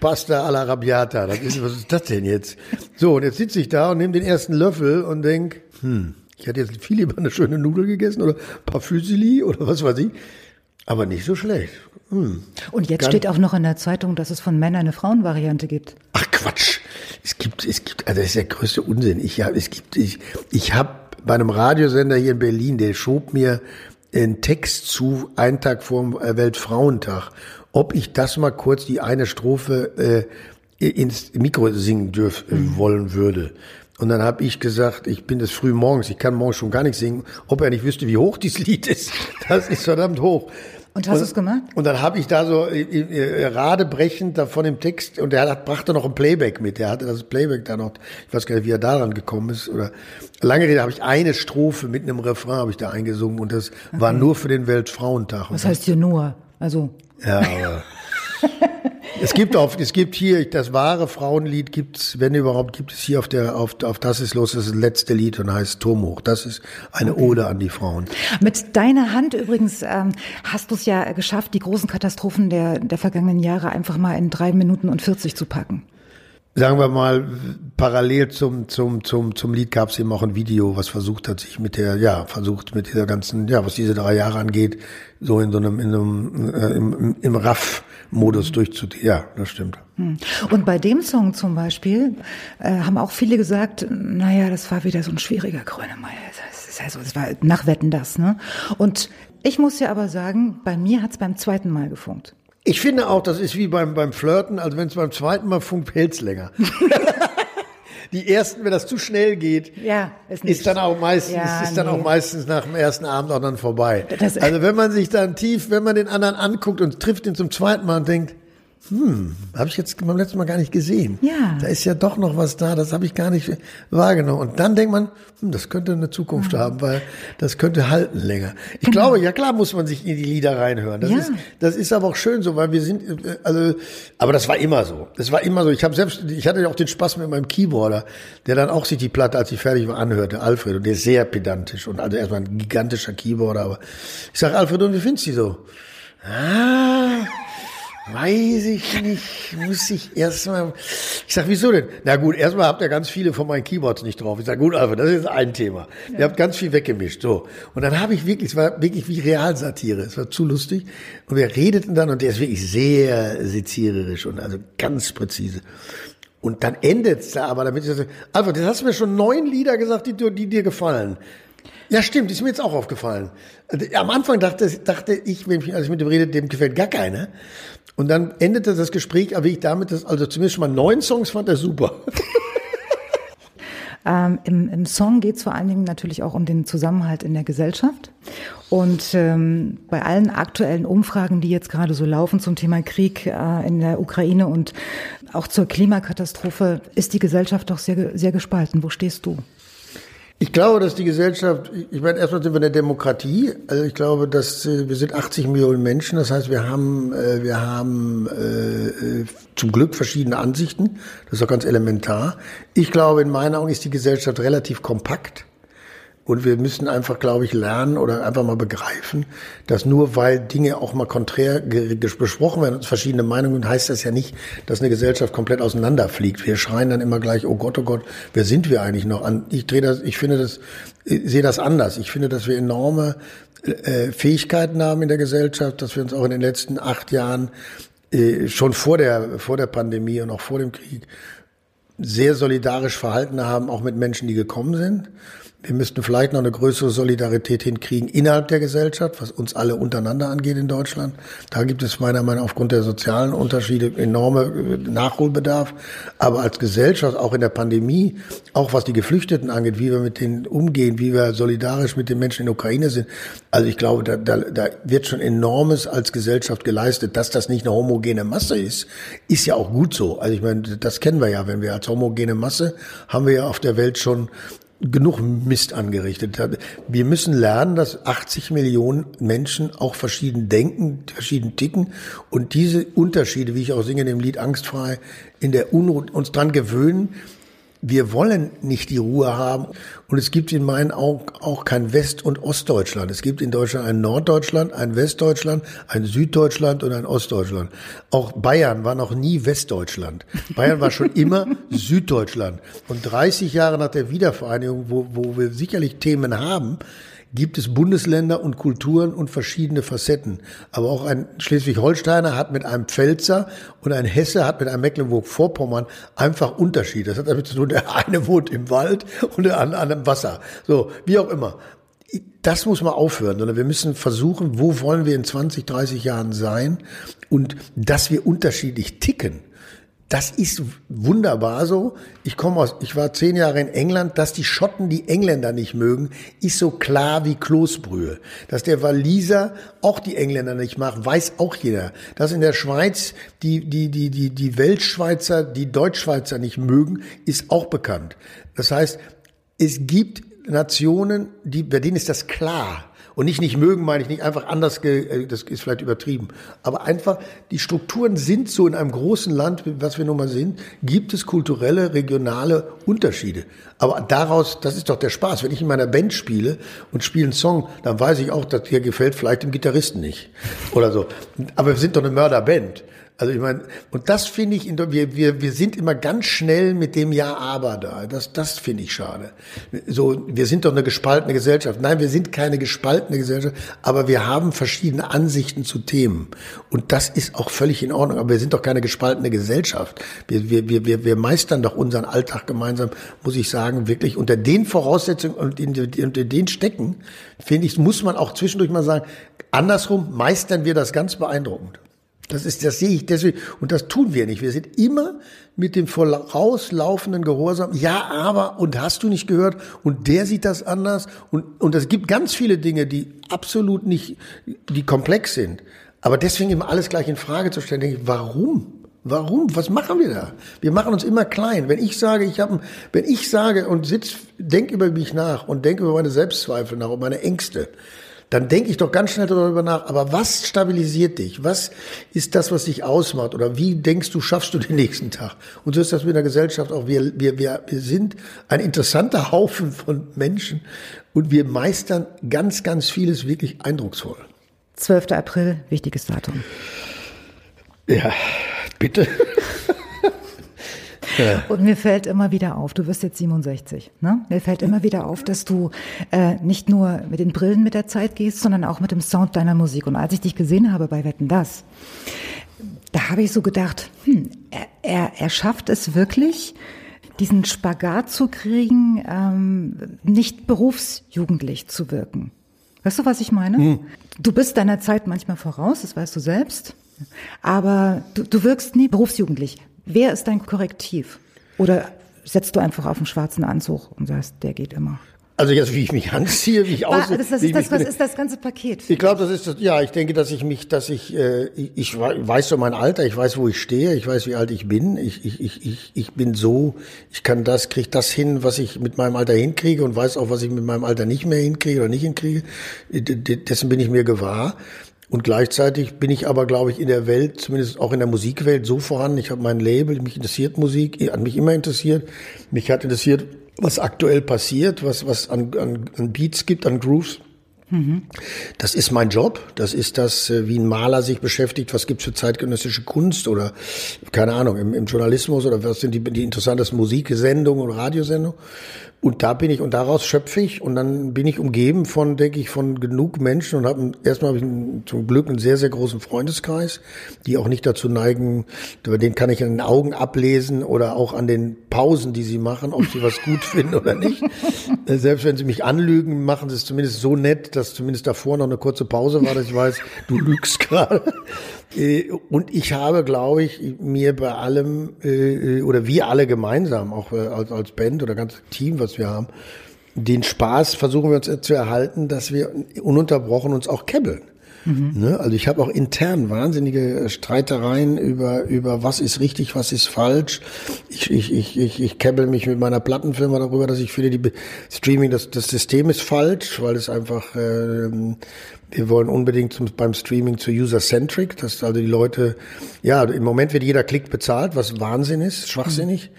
Pasta alla Rabiata. Das ist, was ist das denn jetzt? So, und jetzt sitze ich da und nehme den ersten Löffel und denk, hm, ich hätte jetzt viel lieber eine schöne Nudel gegessen oder ein paar Fusilli oder was weiß ich. Aber nicht so schlecht. Hm. Und jetzt Ganz steht auch noch in der Zeitung, dass es von Männern eine Frauenvariante gibt. Ach Quatsch. Es gibt, es gibt, also das ist der größte Unsinn. Ich habe, es gibt, ich, ich habe bei einem Radiosender hier in Berlin, der schob mir einen Text zu, einen Tag vor dem Weltfrauentag ob ich das mal kurz die eine Strophe äh, ins Mikro singen dürfen äh, mhm. wollen würde. Und dann habe ich gesagt, ich bin es früh morgens, ich kann morgens schon gar nicht singen, ob er nicht wüsste, wie hoch dieses Lied ist. Das ist verdammt hoch. Und hast du es gemacht? Und dann habe ich da so äh, äh, radebrechend da von dem Text und er hat, brachte noch ein Playback mit. Er hatte das Playback da noch. Ich weiß gar nicht, wie er daran gekommen ist. Oder lange Rede habe ich eine Strophe mit einem Refrain habe ich da eingesungen und das okay. war nur für den Weltfrauentag. Was heißt hier nur? Also ja, aber es gibt auf, es gibt hier das wahre Frauenlied gibt's, wenn überhaupt, gibt es hier auf der auf auf das ist los, das ist das letzte Lied und heißt Turm hoch. Das ist eine okay. Ode an die Frauen. Mit deiner Hand übrigens ähm, hast du es ja geschafft, die großen Katastrophen der der vergangenen Jahre einfach mal in drei Minuten und 40 zu packen sagen wir mal, parallel zum, zum, zum, zum Lied gab es eben auch ein Video, was versucht hat, sich mit der, ja, versucht mit dieser ganzen, ja, was diese drei Jahre angeht, so in so einem, in so einem, äh, im, im Raff-Modus durchzuziehen. Ja, das stimmt. Hm. Und bei dem Song zum Beispiel äh, haben auch viele gesagt, naja, das war wieder so ein schwieriger Grönemeyer. Das ist also, das war nach Wetten das, ne? Und ich muss ja aber sagen, bei mir hat's beim zweiten Mal gefunkt. Ich finde auch, das ist wie beim, beim Flirten, also wenn es beim zweiten Mal funkt, hält's länger. (laughs) die ersten, wenn das zu schnell geht, ja, ist, ist dann auch meistens, ja, ist dann nee. auch meistens nach dem ersten Abend auch dann vorbei. Das, also wenn man sich dann tief, wenn man den anderen anguckt und trifft ihn zum zweiten Mal und denkt, hm, habe ich jetzt beim letzten Mal gar nicht gesehen. Ja. Da ist ja doch noch was da, das habe ich gar nicht wahrgenommen. Und dann denkt man, hm, das könnte eine Zukunft mhm. haben, weil das könnte halten länger. Ich genau. glaube, ja klar muss man sich in die Lieder reinhören. Das ja. ist, das ist aber auch schön so, weil wir sind, äh, also, aber das war immer so. Das war immer so. Ich habe selbst, ich hatte ja auch den Spaß mit meinem Keyboarder, der dann auch sich die Platte, als sie fertig war, anhörte, Alfred. Und der ist sehr pedantisch und also erstmal ein gigantischer Keyboarder. Aber ich sage, Alfred, und wie findest du die so? Ah. Weiß ich nicht, muss ich erstmal. Ich sag, wieso denn? Na gut, erstmal habt ihr ganz viele von meinen Keyboards nicht drauf. Ich sag, gut, Alfred, das ist ein Thema. Ja. Ihr habt ganz viel weggemischt. So. Und dann habe ich wirklich, es war wirklich wie Realsatire. Es war zu lustig. Und wir redeten dann und der ist wirklich sehr seziererisch und also ganz präzise. Und dann endet's da aber damit ich sage, Alfred, jetzt hast du mir schon neun Lieder gesagt, die, die dir gefallen. Ja, stimmt, ist mir jetzt auch aufgefallen. Am Anfang dachte, dachte ich, als ich mit dem redete, dem gefällt gar keiner. Und dann endete das Gespräch aber ich damit, dass, also zumindest schon mal neun Songs fand er super. (laughs) Ähm, im, Im Song geht es vor allen Dingen natürlich auch um den Zusammenhalt in der Gesellschaft. Und ähm, bei allen aktuellen Umfragen, die jetzt gerade so laufen zum Thema Krieg äh, in der Ukraine und auch zur Klimakatastrophe, ist die Gesellschaft doch sehr, sehr gespalten. Wo stehst du? Ich glaube, dass die Gesellschaft, ich meine, erstmal sind wir eine Demokratie. Also ich glaube, dass äh, wir sind 80 Millionen Menschen. Das heißt, wir haben, äh, wir haben äh, zum Glück verschiedene Ansichten. Das ist auch ganz elementar. Ich glaube, in meinen Augen ist die Gesellschaft relativ kompakt. Und wir müssen einfach, glaube ich, lernen oder einfach mal begreifen, dass nur weil Dinge auch mal konträr besprochen werden und verschiedene Meinungen, heißt das ja nicht, dass eine Gesellschaft komplett auseinanderfliegt. Wir schreien dann immer gleich, oh Gott, oh Gott, wer sind wir eigentlich noch an? Ich drehe das, ich finde das, ich sehe das anders. Ich finde, dass wir enorme äh, Fähigkeiten haben in der Gesellschaft, dass wir uns auch in den letzten acht Jahren äh, schon vor der, vor der Pandemie und auch vor dem Krieg sehr solidarisch verhalten haben, auch mit Menschen, die gekommen sind Wir müssten vielleicht noch eine größere Solidarität hinkriegen innerhalb der Gesellschaft, was uns alle untereinander angeht in Deutschland. Da gibt es meiner Meinung nach aufgrund der sozialen Unterschiede enorme äh, Nachholbedarf. Aber als Gesellschaft, auch in der Pandemie, auch was die Geflüchteten angeht, wie wir mit denen umgehen, wie wir solidarisch mit den Menschen in der Ukraine sind. Also ich glaube, da, da, da wird schon enormes als Gesellschaft geleistet. Dass das nicht eine homogene Masse ist, ist ja auch gut so. Also ich meine, das kennen wir ja, wenn wir als homogene Masse haben wir ja auf der Welt schon genug Mist angerichtet. Wir müssen lernen, dass 80 Millionen Menschen auch verschieden denken, verschieden ticken und diese Unterschiede, wie ich auch singe in dem Lied Angstfrei, in der Unruhe uns dran gewöhnen, wir wollen nicht die Ruhe haben. Und es gibt in meinen Augen auch kein West- und Ostdeutschland. Es gibt in Deutschland ein Norddeutschland, ein Westdeutschland, ein Süddeutschland und ein Ostdeutschland. Auch Bayern war noch nie Westdeutschland. Bayern war schon immer (laughs) Süddeutschland. Und 30 Jahre nach der Wiedervereinigung, wo, wo wir sicherlich Themen haben, gibt es Bundesländer und Kulturen und verschiedene Facetten. Aber auch ein Schleswig-Holsteiner hat mit einem Pfälzer und ein Hesse hat mit einem Mecklenburg-Vorpommern einfach Unterschiede. Das hat damit zu tun, der eine wohnt im Wald und der andere an einem Wasser. So, wie auch immer. Das muss mal aufhören, sondern wir müssen versuchen, wo wollen wir in 20, 30 Jahren sein und dass wir unterschiedlich ticken das ist wunderbar so. Ich komme aus, ich war zehn Jahre in England, dass die Schotten die Engländer nicht mögen, ist so klar wie Kloßbrühe. Dass der Waliser auch die Engländer nicht mag, weiß auch jeder. Dass in der Schweiz die, die, die, die, die Weltschweizer die Deutschschweizer nicht mögen, ist auch bekannt. Das heißt, es gibt Nationen, die, bei denen ist das klar. Und nicht nicht mögen meine ich nicht einfach anders, äh, das ist vielleicht übertrieben. Aber einfach, die Strukturen sind so in einem großen Land, was wir nun mal sind, gibt es kulturelle, regionale Unterschiede. Aber daraus, das ist doch der Spaß. Wenn ich in meiner Band spiele und spiele einen Song, dann weiß ich auch, dass der gefällt vielleicht dem Gitarristen nicht. Oder so. Aber wir sind doch eine Mörderband. Also ich meine, und das finde ich, wir, wir, wir sind immer ganz schnell mit dem Ja, aber da. Das, das finde ich schade. So, wir sind doch eine gespaltene Gesellschaft. Nein, wir sind keine gespaltene Gesellschaft, aber wir haben verschiedene Ansichten zu Themen. Und das ist auch völlig in Ordnung. Aber wir sind doch keine gespaltene Gesellschaft. Wir, wir, wir, wir, wir meistern doch unseren Alltag gemeinsam, muss ich sagen, wirklich unter den Voraussetzungen und in, unter den Stecken, finde ich, muss man auch zwischendurch mal sagen, andersrum meistern wir das ganz beeindruckend. Das ist, das sehe ich deswegen, und das tun wir nicht. Wir sind immer mit dem vorauslaufenden Gehorsam, ja, aber, und hast du nicht gehört, und der sieht das anders, und, und es gibt ganz viele Dinge, die absolut nicht, die komplex sind. Aber deswegen immer alles gleich in Frage zu stellen, denke ich, warum? Warum? Was machen wir da? Wir machen uns immer klein. Wenn ich sage, ich habe, wenn ich sage und sitz, denk über mich nach und denke über meine Selbstzweifel nach und meine Ängste, dann denke ich doch ganz schnell darüber nach, aber was stabilisiert dich? Was ist das, was dich ausmacht? Oder wie denkst du, schaffst du den nächsten Tag? Und so ist das mit der Gesellschaft auch. Wir, wir, wir, wir sind ein interessanter (laughs) Haufen von Menschen und wir meistern ganz, ganz vieles wirklich eindrucksvoll. 12. April, wichtiges Datum. Ja, bitte. (laughs) Und mir fällt immer wieder auf, du wirst jetzt 67, ne? Mir fällt immer wieder auf, dass du äh, nicht nur mit den Brillen mit der Zeit gehst, sondern auch mit dem Sound deiner Musik. Und als ich dich gesehen habe bei Wetten das, da habe ich so gedacht, hm, er, er, er schafft es wirklich, diesen Spagat zu kriegen, ähm, nicht berufsjugendlich zu wirken. Weißt du, was ich meine? Hm. Du bist deiner Zeit manchmal voraus, das weißt du selbst. Aber du, du wirkst nie berufsjugendlich. Wer ist dein Korrektiv? Oder setzt du einfach auf einen schwarzen Anzug und sagst, der geht immer? Also jetzt, wie ich mich anziehe, wie ich aussehe. Das, das ist das, was ist das ganze Paket? Ich glaube, das ist das, ja, ich denke, dass ich mich, dass ich, äh, ich, ich weiß so mein Alter, ich weiß, wo ich stehe, ich weiß, wie alt ich bin, ich, ich, ich, ich, ich bin so, ich kann das, kriege das hin, was ich mit meinem Alter hinkriege und weiß auch, was ich mit meinem Alter nicht mehr hinkriege oder nicht hinkriege. Dessen bin ich mir gewahr. Und gleichzeitig bin ich aber, glaube ich, in der Welt, zumindest auch in der Musikwelt, so vorhanden. Ich habe mein Label, mich interessiert Musik, hat mich immer interessiert. Mich hat interessiert, was aktuell passiert, was, was an, an, an Beats gibt, an Grooves. Das ist mein Job. Das ist das, äh, wie ein Maler sich beschäftigt. Was gibt's für zeitgenössische Kunst oder keine Ahnung im, im Journalismus oder was sind die, die interessantesten Musiksendungen und Radiosendungen? Und da bin ich und daraus schöpfe ich und dann bin ich umgeben von, denke ich, von genug Menschen und habe erstmal habe ich zum Glück einen sehr sehr großen Freundeskreis, die auch nicht dazu neigen, über den kann ich in den Augen ablesen oder auch an den Pausen, die sie machen, ob sie was gut (laughs) finden oder nicht. Äh, selbst wenn sie mich anlügen, machen sie es zumindest so nett, dass zumindest davor noch eine kurze Pause war, dass ich weiß, du lügst (laughs) gerade. Äh, und ich habe, glaube ich, mir bei allem äh, oder wir alle gemeinsam, auch als, als Band oder ganzes Team, was wir haben, den Spaß versuchen wir uns zu erhalten, dass wir ununterbrochen uns auch kebbeln. Mhm. Ne? Also ich habe auch intern wahnsinnige Streitereien über, über was ist richtig, was ist falsch. Ich, ich, ich, ich, ich kebbel mich mit meiner Plattenfirma darüber, dass ich finde, die Streaming, das, das System ist falsch, weil es einfach, äh, wir wollen unbedingt zum, beim Streaming zu user-centric, dass also die Leute, ja, im Moment wird jeder Klick bezahlt, was Wahnsinn ist, schwachsinnig. Mhm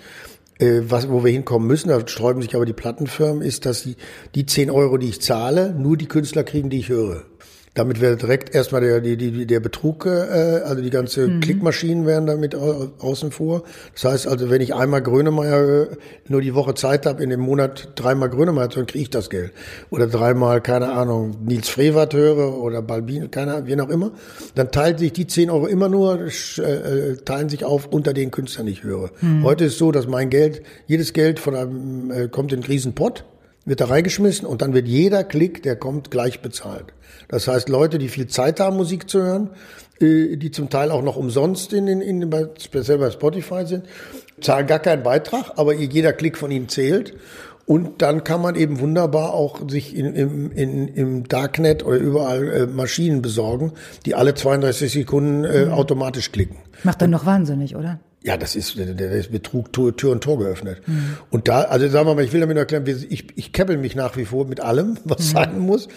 was, wo wir hinkommen müssen, da sträuben sich aber die Plattenfirmen, ist, dass die, die 10 Euro, die ich zahle, nur die Künstler kriegen, die ich höre. Damit wäre direkt erstmal der, die, die, der Betrug, äh, also die ganze mhm. Klickmaschinen wären damit außen vor. Das heißt also, wenn ich einmal Grönemeyer nur die Woche Zeit habe, in dem Monat dreimal Grönemeyer zu hören, kriege ich das Geld. Oder dreimal, keine Ahnung, Nils Frevert höre oder Balbin, keine Ahnung, wie auch immer. Dann teilt sich die 10 Euro immer nur, äh, teilen sich auf unter den Künstlern, die ich höre. Mhm. Heute ist so, dass mein Geld, jedes Geld von einem, äh, kommt in einen Riesenpott wird da reingeschmissen und dann wird jeder Klick, der kommt, gleich bezahlt. Das heißt, Leute, die viel Zeit haben, Musik zu hören, äh, die zum Teil auch noch umsonst in den, in, den, speziell bei Spotify sind, zahlen gar keinen Beitrag, aber jeder Klick von ihnen zählt. Und dann kann man eben wunderbar auch sich in, im, in, im Darknet oder überall äh, Maschinen besorgen, die alle 32 Sekunden äh, mhm. automatisch klicken. Macht dann noch wahnsinnig, oder? Ja, das ist, der, ist Betrug, Tür, und Tor geöffnet. Mhm. Und da, also sagen wir mal, ich will damit nur erklären, ich, ich keppel mich nach wie vor mit allem, (laughs) was mhm. sein muss.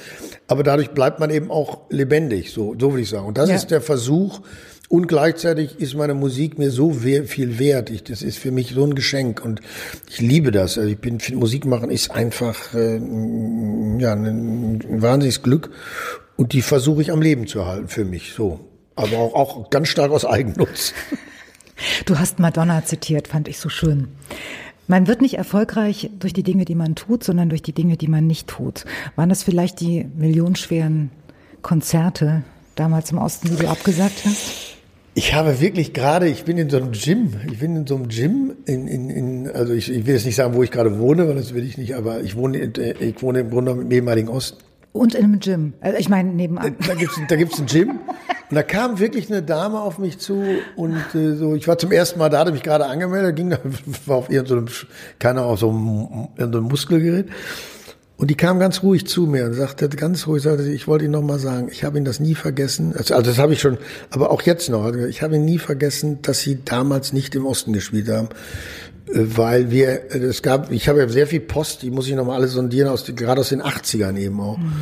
Aber dadurch bleibt man eben auch lebendig, so, so würde ich sagen. Und das ja. ist der Versuch. Und gleichzeitig ist meine Musik mir so viel wert. Ich, das ist für mich so ein Geschenk und ich liebe das. Also ich bin, Musik machen ist einfach äh, ja ein, ein wahnsinniges Glück und die versuche ich am Leben zu erhalten für mich. So, aber auch, auch ganz stark aus Eigennutz. (laughs) Du hast Madonna zitiert, fand ich so schön. Man wird nicht erfolgreich durch die Dinge, die man tut, sondern durch die Dinge, die man nicht tut. Waren das vielleicht die millionenschweren Konzerte damals im Osten, die du abgesagt hast? Ich habe wirklich gerade, ich bin in so einem Gym, ich bin in so einem Gym, in, in, in also ich, ich will jetzt nicht sagen, wo ich gerade wohne, weil das will ich nicht, aber ich wohne, ich wohne im Grunde im ehemaligen Osten. Und in einem Gym. Also ich meine, nebenan. Da gibt's, da gibt's ein Gym. Und da kam wirklich eine Dame auf mich zu und äh, so, ich war zum ersten Mal da, hatte mich gerade angemeldet, ging da, (laughs) war auf irgendeinem, keine Ahnung, auf so einem, irgendeinem Muskelgerät. Und die kam ganz ruhig zu mir und sagte ganz ruhig, sagte ich wollte Ihnen noch mal sagen, ich habe Ihnen das nie vergessen. Also, also das habe ich schon, aber auch jetzt noch. Ich habe Ihnen nie vergessen, dass Sie damals nicht im Osten gespielt haben weil wir, es gab, ich habe ja sehr viel Post, die muss ich nochmal alles sondieren, aus, gerade aus den 80ern eben auch. Mhm.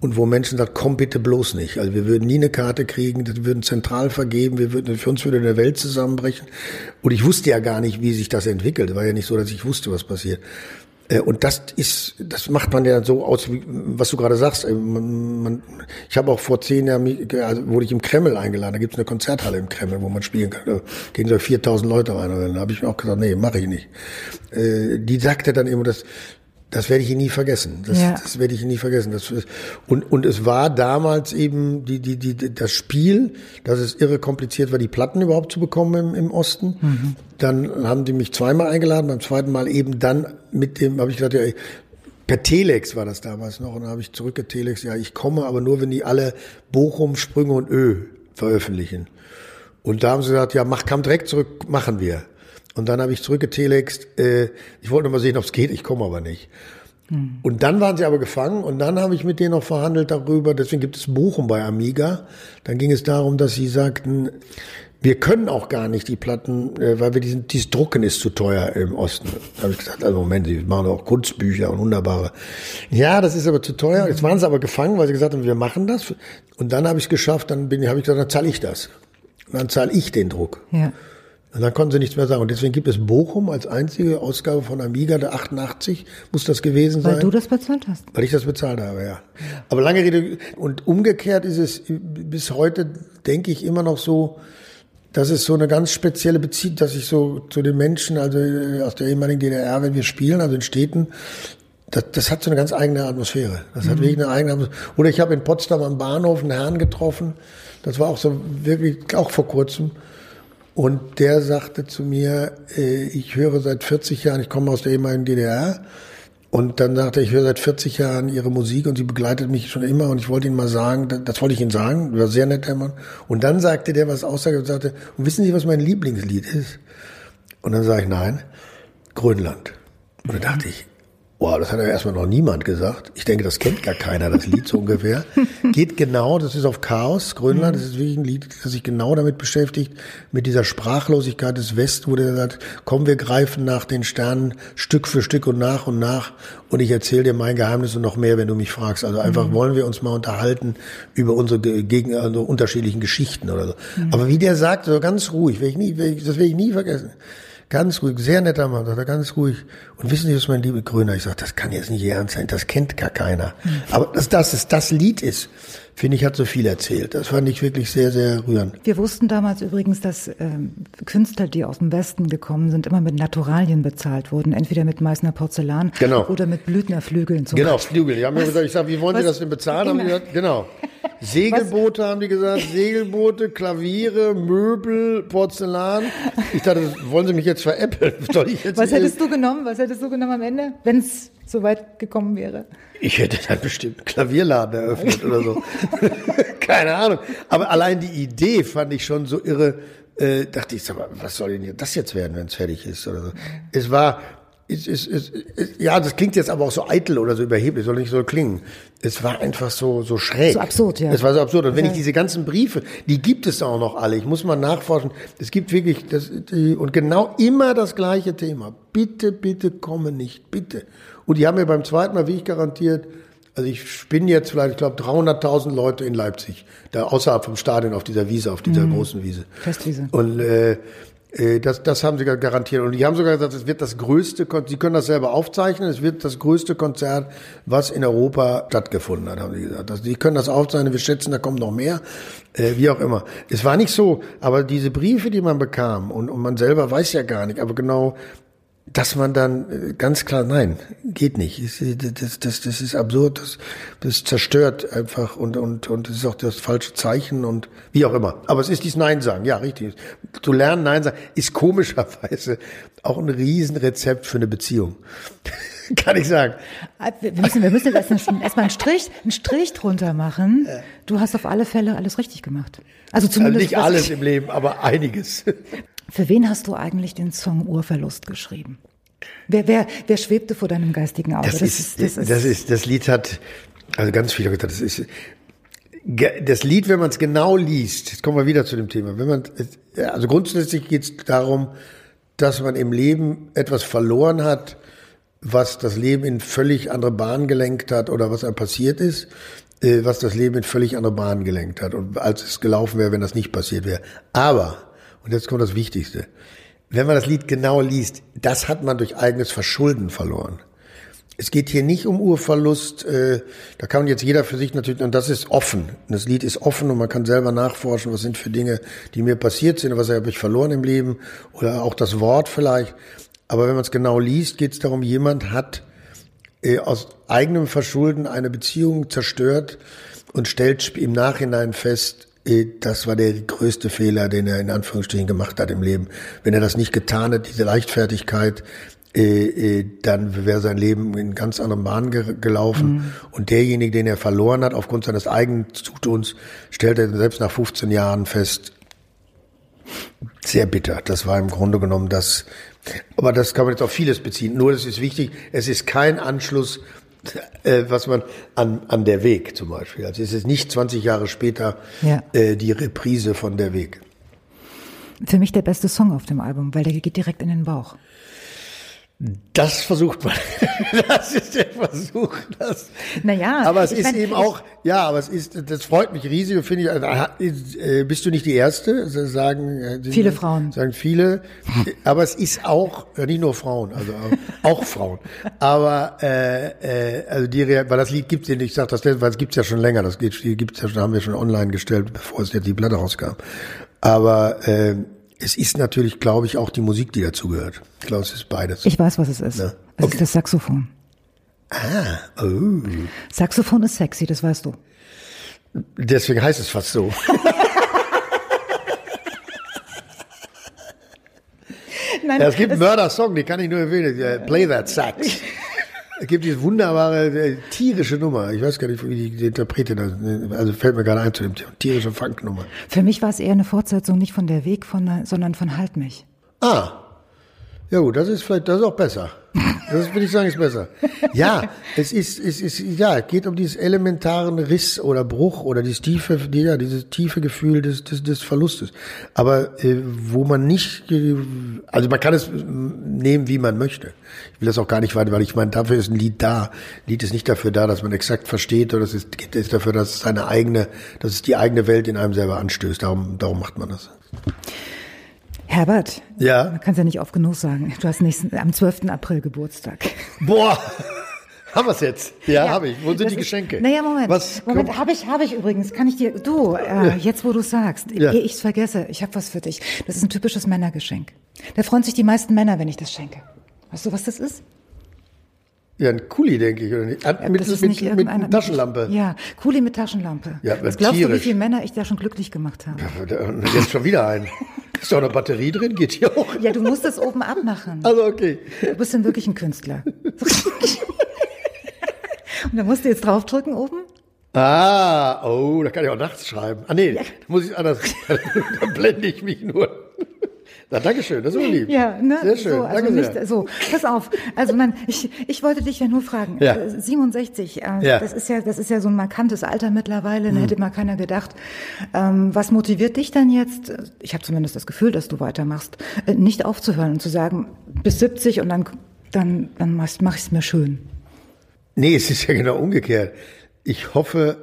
Und wo Menschen sagen, komm bitte bloß nicht. Also wir würden nie eine Karte kriegen, das würden zentral vergeben, wir würden, für uns würde eine Welt zusammenbrechen. Und ich wusste ja gar nicht, wie sich das entwickelt. War ja nicht so, dass ich wusste, was passiert. Äh, und das ist, das macht man ja so aus, was du gerade sagst. Äh, man, man, ich habe auch vor zehn Jahren, also wurde ich im Kreml eingeladen. Da gibt es eine Konzerthalle im Kreml, wo man spielen kann. Da gehen so 4000 Leute rein. Da habe ich mir auch gesagt, nee, mache ich nicht. Äh, die sagte dann immer, dass das werde ich nie vergessen. Das, ja. das werde ich nie vergessen. Das, und, und es war damals eben die, die, die, das Spiel, dass es irre kompliziert war, die Platten überhaupt zu bekommen im, im Osten. Mhm. Dann haben die mich zweimal eingeladen, beim zweiten Mal eben dann mit dem, habe ich gesagt, ja, per Telex war das damals noch. Und dann habe ich zurückgetelex, ja, ich komme, aber nur, wenn die alle Bochum, Sprünge und Ö veröffentlichen. Und da haben sie gesagt, ja, mach, kam direkt zurück, machen wir. Und dann habe ich zurückgetelext, äh, ich wollte mal sehen, ob es geht, ich komme aber nicht. Hm. Und dann waren sie aber gefangen und dann habe ich mit denen noch verhandelt darüber, deswegen gibt es Bochum bei Amiga. Dann ging es darum, dass sie sagten, wir können auch gar nicht die Platten, äh, weil wir diesen, dieses Drucken ist zu teuer im Osten. Da habe ich gesagt, also Moment, sie machen auch Kunstbücher und wunderbare. Ja, das ist aber zu teuer. Jetzt waren sie aber gefangen, weil sie gesagt haben, wir machen das. Und dann habe ich es geschafft, dann bin, habe ich gesagt, dann zahle ich das. Und dann zahle ich den Druck. Ja. Und dann konnten sie nichts mehr sagen. Und deswegen gibt es Bochum als einzige Ausgabe von Amiga, der 88 muss das gewesen sein. Weil du das bezahlt hast. Weil ich das bezahlt habe, ja. Aber lange Rede, und umgekehrt ist es bis heute, denke ich, immer noch so, dass es so eine ganz spezielle Beziehung, dass ich so zu den Menschen, also äh, aus der ehemaligen DDR, wenn wir spielen, also in Städten, das, das hat so eine ganz eigene Atmosphäre. Das hat wirklich eine eigene Atmosphäre. Oder ich habe in Potsdam am Bahnhof einen Herrn getroffen, das war auch so wirklich, auch vor kurzem. Und der sagte zu mir, äh, ich höre seit 40 Jahren, ich komme aus der ehemaligen DDR. Und dann sagte er, ich höre seit 40 Jahren Ihre Musik und sie begleitet mich schon immer. Und ich wollte Ihnen mal sagen, das, das wollte ich Ihnen sagen, war sehr nett, Herr Mann. Und dann sagte der was aussage und sagte, und wissen Sie, was mein Lieblingslied ist? Und dann sage ich, nein, Grönland. Und dann dachte ich, Wow, das hat ja erstmal noch niemand gesagt. Ich denke, das kennt gar keiner, das Lied so ungefähr. (laughs) Geht genau, das ist auf Chaos, Grönland, das ist wirklich ein Lied, das sich genau damit beschäftigt, mit dieser Sprachlosigkeit des Westen, wo der sagt, komm, wir greifen nach den Sternen Stück für Stück und nach und nach und ich erzähle dir mein Geheimnis und noch mehr, wenn du mich fragst. Also einfach mhm. wollen wir uns mal unterhalten über unsere gegen, also unterschiedlichen Geschichten oder so. Mhm. Aber wie der sagt, so ganz ruhig, will ich nie, will ich, das will ich nie vergessen. Ganz ruhig, sehr netter Mann, sagt er, ganz ruhig. Und wissen Sie, was mein lieber Grüner? Ich sage, das kann jetzt nicht Ihr Ernst sein, das kennt gar keiner. Mhm. Aber dass das, das, das Lied ist, finde ich, hat so viel erzählt. Das fand ich wirklich sehr, sehr rührend. Wir wussten damals übrigens, dass ähm, Künstler, die aus dem Westen gekommen sind, immer mit Naturalien bezahlt wurden. Entweder mit Meißner Porzellan genau. oder mit Blüthnerflügeln zum Genau, Beispiel. Flügel. Die haben mir gesagt, ich sage, wie wollen was? Sie das denn bezahlen? Haben die gesagt, genau. (laughs) Segelboote was? haben die gesagt, Segelboote, Klaviere, Möbel, Porzellan. Ich dachte, wollen Sie mich jetzt veräppeln? (laughs) was hättest du genommen? Was hättest du genommen am Ende, wenn es so weit gekommen wäre? Ich hätte dann bestimmt einen Klavierladen eröffnet oder so. (laughs) Keine Ahnung. Aber allein die Idee fand ich schon so irre. Äh, dachte ich, sag mal, was soll denn das jetzt werden, wenn es fertig ist oder so. Es war, es, es, es, ja, das klingt jetzt aber auch so eitel oder so überheblich, soll nicht so klingen. Es war einfach so, so schräg. So absurd, ja. Es war so absurd. Und wenn ich diese ganzen Briefe, die gibt es auch noch alle. Ich muss mal nachforschen. Es gibt wirklich, das, die, und genau immer das gleiche Thema. Bitte, bitte komme nicht, bitte. Und die haben mir beim zweiten Mal, wie ich garantiert, also ich bin jetzt vielleicht, ich glaube, 300.000 Leute in Leipzig, da außerhalb vom Stadion auf dieser Wiese, auf dieser mhm. großen Wiese. Festwiese. Und äh, äh, das, das haben sie garantiert. Und die haben sogar gesagt, es wird das größte, sie können das selber aufzeichnen, es wird das größte Konzert, was in Europa stattgefunden hat, haben sie gesagt. Also die können das aufzeichnen, wir schätzen, da kommt noch mehr, äh, wie auch immer. Es war nicht so, aber diese Briefe, die man bekam, und, und man selber weiß ja gar nicht, aber genau dass man dann äh, ganz klar, nein, geht nicht. Das, das, das ist absurd, das, das zerstört einfach und, und, und das ist auch das falsche Zeichen und wie auch immer. Aber es ist dies Nein sagen, ja, richtig. Zu lernen, Nein sagen, ist komischerweise auch ein Riesenrezept für eine Beziehung. (laughs) Kann ich sagen. Ah, wir müssen, wir müssen jetzt erstmal einen Strich, einen Strich drunter machen. Du hast auf alle Fälle alles richtig gemacht. Also zumindest. Also nicht alles im Leben, aber einiges. (laughs) Für wen hast du eigentlich den Song Urverlust geschrieben? Wer, wer, wer schwebte vor deinem geistigen Auge? Das, das, ist, das, ist, das ist, das Lied hat, also ganz viele gesagt, das ist, das Lied, wenn man es genau liest, jetzt kommen wir wieder zu dem Thema, wenn man, also grundsätzlich geht es darum, dass man im Leben etwas verloren hat, was das Leben in völlig andere Bahnen gelenkt hat oder was einem passiert ist, äh, was das Leben in völlig andere Bahnen gelenkt hat und als es gelaufen wäre, wenn das nicht passiert wäre. Aber und jetzt kommt das Wichtigste. Wenn man das Lied genau liest, das hat man durch eigenes Verschulden verloren. Es geht hier nicht um Urverlust, äh, da kann jetzt jeder für sich natürlich, und das ist offen. Das Lied ist offen und man kann selber nachforschen, was sind für Dinge, die mir passiert sind, was habe ich verloren im Leben oder auch das Wort vielleicht. Aber wenn man es genau liest, geht es darum, jemand hat äh, aus eigenem Verschulden eine Beziehung zerstört und stellt im Nachhinein fest, das war der größte Fehler, den er in Anführungsstrichen gemacht hat im Leben. Wenn er das nicht getan hätte, diese Leichtfertigkeit, äh, äh, dann wäre sein Leben in ganz anderen Bahnen gelaufen. Mhm. Und derjenige, den er verloren hat, aufgrund seines eigenen Zutuns, stellt er selbst nach 15 Jahren fest, sehr bitter. Das war im Grunde genommen das. Aber das kann man jetzt auf vieles beziehen. Nur, das ist wichtig, es ist kein Anschluss äh, was man an, an der Weg zum Beispiel. Also es ist nicht 20 Jahre später ja. äh, die Reprise von der Weg. Für mich der beste Song auf dem Album, weil der geht direkt in den Bauch. Das versucht man. (laughs) Das ist der Versuch. Das. Naja, aber es ist mein, eben auch, ja, aber es ist, das freut mich riesig und finde ich, also, äh, bist du nicht die Erste, das sagen äh, Viele Frauen. Sagen viele, (laughs) aber es ist auch, ja, nicht nur Frauen, also auch, auch Frauen. Aber, äh, äh, also die, weil das Lied gibt's ja nicht, ich sag das, weil es gibt's ja schon länger, das Lied gibt's ja schon, haben wir schon online gestellt, bevor es jetzt die Platte rauskam. Aber, äh, es ist natürlich, glaube ich, auch die Musik, die dazugehört. Ich glaube, es ist beides. Ich weiß, was es ist. Ja. Es ist das Saxophon. oh. Saxophon ist sexy, das weißt du. Deswegen heißt es fast so. Nein, (laughs) Ja, es gibt einen Mörder-Song, den kann ich nur empfehlen. äh, Play That Sax. (laughs) Es gibt diese wunderbare äh, tierische Nummer. Ich weiß gar nicht, wie die, die Interpretin das, also fällt mir gerade ein zu dem Thema. Tierische Funknummer. Für mich war es eher eine Fortsetzung nicht von der Weg, von, sondern von Halt mich. Ah. Ja gut, das ist vielleicht, das ist auch besser. Das würde ich sagen, ist besser. Ja, (laughs) es ist, es ist, ja, es geht um dieses elementaren Riss oder Bruch oder dieses tiefe, ja, dieses tiefe Gefühl des, des, des Verlustes. Aber äh, wo man nicht, äh, also man kann es äh, nehmen, wie man möchte. Ich will das auch gar nicht weiter, weil ich meine, dafür ist ein Lied da. Ein Lied ist nicht dafür da, dass man exakt versteht, oder es ist, es ist dafür, dass es seine eigene, dass es die eigene Welt in einem selber anstößt. Darum, darum macht man das. Herbert, Ja. man kann es ja nicht oft genug sagen. Du hast nächsten, am 12. April Geburtstag. Boah, (laughs) haben wir's jetzt? Ja, habe ich. Wo sind die ist- Geschenke? Naja, Moment. Was Moment, habe ich, habe ich übrigens. Kann ich dir, du, äh, jetzt wo du sagst, Ja. ehe ich's vergesse, ich habe was für dich. Das ist ein typisches Männergeschenk. Da freuen sich die meisten Männer, wenn ich das schenke. Weißt du, was das ist? Ja, ein Kuli, denke ich, oder nicht? Ah, mit, das ist mit, nicht mit, irgendeiner- mit Taschenlampe. Ja, Kuli mit Taschenlampe. Ja, Was glaubst du, wie tierisch. viele Männer ich da schon glücklich gemacht habe? Und Jetzt schon wieder ein. (laughs) Ist doch eine Batterie drin, geht hier auch. Ja, du musst das oben abmachen. Also okay. Du bist dann wirklich ein Künstler. (laughs) Und da musst du jetzt draufdrücken oben. Ah, oh, da kann ich auch nachts schreiben. Ah nee, da muss ich anders. (laughs) da blende ich mich nur. Na, Dankeschön, das ist aber lieb. Ja, ne? Sehr schön, So, also danke nicht, sehr. so, pass auf. Also man, ich, ich wollte dich ja nur fragen. Ja. Äh, 67, äh, Ja. das ist ja, das ist ja so ein markantes Alter mittlerweile. Da hätte mal keiner gedacht. Ähm, was motiviert dich dann jetzt? Ich habe zumindest das Gefühl, dass du weitermachst, äh, nicht aufzuhören und zu sagen, bis 70 und dann, dann, dann mach, ich es mir schön. Nee, es ist ja genau umgekehrt. Ich hoffe,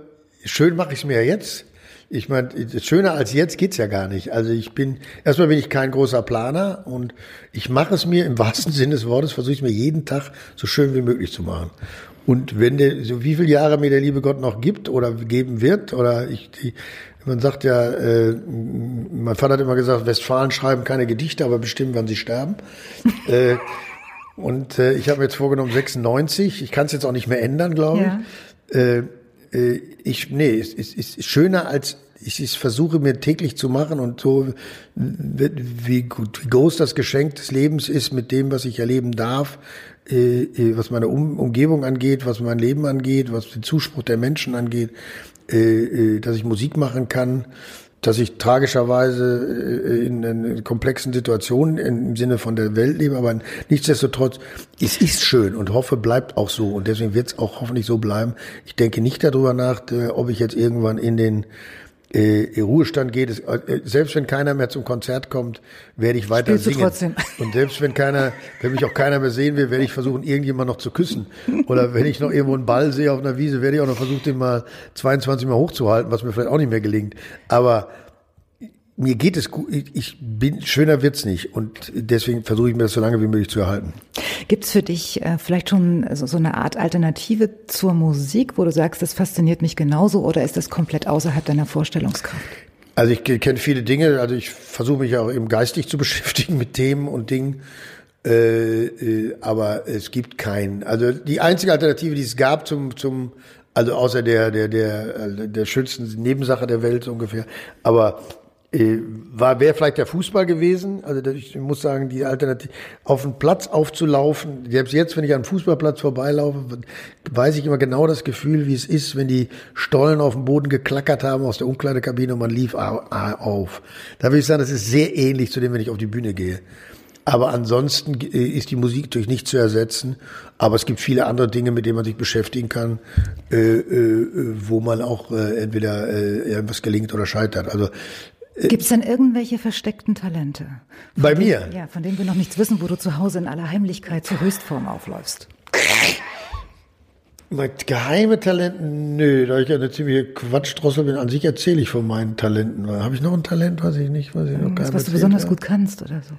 schön mache ich es mir jetzt. Ich meine, schöner als jetzt geht's ja gar nicht. Also ich bin, erstmal bin ich kein großer Planer und ich mache es mir im (laughs) wahrsten Sinne des Wortes, versuche ich mir jeden Tag so schön wie möglich zu machen. Und wenn der, so wie viele Jahre mir der liebe Gott noch gibt oder geben wird, oder ich, die, man sagt ja, äh, mein Vater hat immer gesagt, Westfalen schreiben keine Gedichte, aber bestimmen, wann sie sterben. (laughs) äh, und äh, ich habe mir jetzt vorgenommen 96. Ich kann es jetzt auch nicht mehr ändern, glaube ich. Äh, ich nee, es ist, ist, ist schöner als ich es versuche mir täglich zu machen und so wie gut wie groß das Geschenk des Lebens ist mit dem, was ich erleben darf, äh, äh, was meine um Umgebung angeht, was mein Leben angeht, was den Zuspruch der Menschen angeht, äh, äh, dass ich Musik machen kann, dass ich tragischerweise äh, in, in komplexen Situationen im Sinne von der Welt lebe, aber nichtsdestotrotz, es ist schön und hoffe, bleibt auch so und deswegen wird es auch hoffentlich so bleiben. Ich denke nicht darüber nach, äh, ob ich jetzt irgendwann in den äh, Ruhestand geht. Es, äh, selbst wenn keiner mehr zum Konzert kommt, werde ich weiter Spielst singen. trotzdem. Und selbst wenn keiner, wenn mich auch keiner mehr sehen will, werde ich versuchen, irgendjemand noch zu küssen. Oder wenn ich noch irgendwo einen Ball sehe auf einer Wiese, werde ich auch noch versuchen, den mal 22 Mal hochzuhalten, was mir vielleicht auch nicht mehr gelingt. Aber mir geht es gut. Ich bin, schöner wird's nicht. Und deswegen versuche ich mir das so lange wie möglich zu erhalten. Gibt's für dich äh, vielleicht schon so, so eine Art Alternative zur Musik, wo du sagst, das fasziniert mich genauso oder ist das komplett außerhalb deiner Vorstellungskraft? Also ich kenne viele Dinge, also ich versuche mich auch eben geistig zu (laughs) beschäftigen mit Themen und Dingen, äh, äh, aber es gibt keinen. Also die einzige Alternative, die es gab zum, zum also außer der, der, der, der schönsten Nebensache der Welt so ungefähr, aber war wäre vielleicht der Fußball gewesen. Also ich muss sagen, die Alternative auf den Platz aufzulaufen. Selbst jetzt, wenn ich an einem Fußballplatz vorbeilaufe, weiß ich immer genau das Gefühl, wie es ist, wenn die Stollen auf dem Boden geklackert haben aus der Umkleidekabine und man lief au- au- auf. Da würde ich sagen, das ist sehr ähnlich zu dem, wenn ich auf die Bühne gehe. Aber ansonsten äh, ist die Musik natürlich nicht zu ersetzen. Aber es gibt viele andere Dinge, mit denen man sich beschäftigen kann, äh, äh, wo man auch äh, entweder äh, irgendwas gelingt oder scheitert. Also Gibt es denn irgendwelche versteckten Talente? Bei denen, mir? Ja, von denen wir noch nichts wissen, wo du zu Hause in aller Heimlichkeit zur Höchstform aufläufst. Mein geheime Talent, nö, da ich ja eine ziemliche Quatschdrossel bin, an sich erzähle ich von meinen Talenten. Habe ich noch ein Talent, weiß ich nicht, was ich noch Das, keinem was du besonders habe? gut kannst oder so.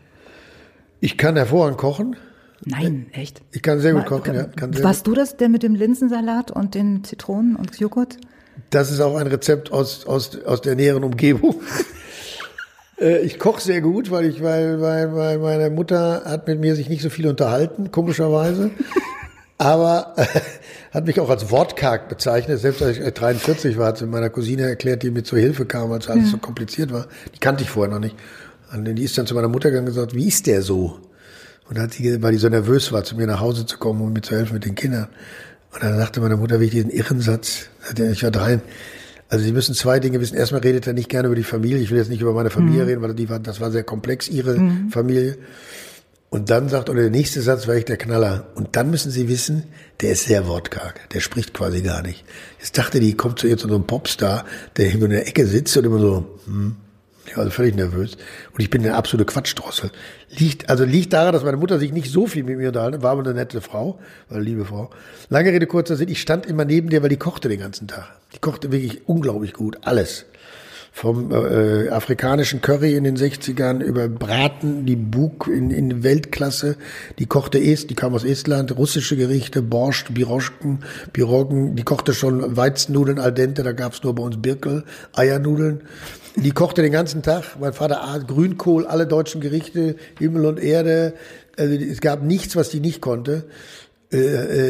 Ich kann hervorragend kochen. Nein, echt? Ich kann sehr gut War- kochen, ja. Kann sehr Warst du das, der mit dem Linsensalat und den Zitronen und Joghurt? Das ist auch ein Rezept aus, aus, aus der näheren Umgebung. (laughs) Äh, ich koche sehr gut, weil ich, weil, weil, weil meine Mutter hat mit mir sich nicht so viel unterhalten, komischerweise. (laughs) Aber äh, hat mich auch als wortkarg bezeichnet. Selbst als ich 43 war, hat sie meiner Cousine erklärt, die mir zur Hilfe kam, als alles so kompliziert war. Die kannte ich vorher noch nicht. Und die ist dann zu meiner Mutter gegangen und gesagt, wie ist der so? Und dann hat sie, weil die so nervös war, zu mir nach Hause zu kommen und mir zu helfen mit den Kindern. Und dann sagte meine Mutter, wie ich diesen Irrensatz, sagte, ich war drein. Also Sie müssen zwei Dinge wissen. Erstmal redet er nicht gerne über die Familie. Ich will jetzt nicht über meine Familie reden, weil die war, das war sehr komplex, Ihre Familie. Und dann sagt, oder der nächste Satz war ich der Knaller. Und dann müssen Sie wissen, der ist sehr wortkarg. Der spricht quasi gar nicht. Jetzt dachte die, kommt zu ihr zu so einem Popstar, der irgendwo in der Ecke sitzt und immer so, hm, ich war also völlig nervös. Und ich bin eine absolute Quatschdrossel. Liegt, also liegt daran, dass meine Mutter sich nicht so viel mit mir unterhalten hat, war aber eine nette Frau, war eine liebe Frau. Lange Rede, kurzer Sinn, ich stand immer neben der, weil die kochte den ganzen Tag. Die kochte wirklich unglaublich gut, alles. Vom äh, afrikanischen Curry in den 60ern über Braten, die Bug in, in Weltklasse, die kochte Est, die kam aus Estland, russische Gerichte, Borscht, Biroschken, Piroggen, die kochte schon Weizennudeln al dente, da gab's nur bei uns Birkel, Eiernudeln. Die kochte den ganzen Tag. Mein Vater aß Grünkohl, alle deutschen Gerichte, Himmel und Erde. Also es gab nichts, was die nicht konnte. Äh,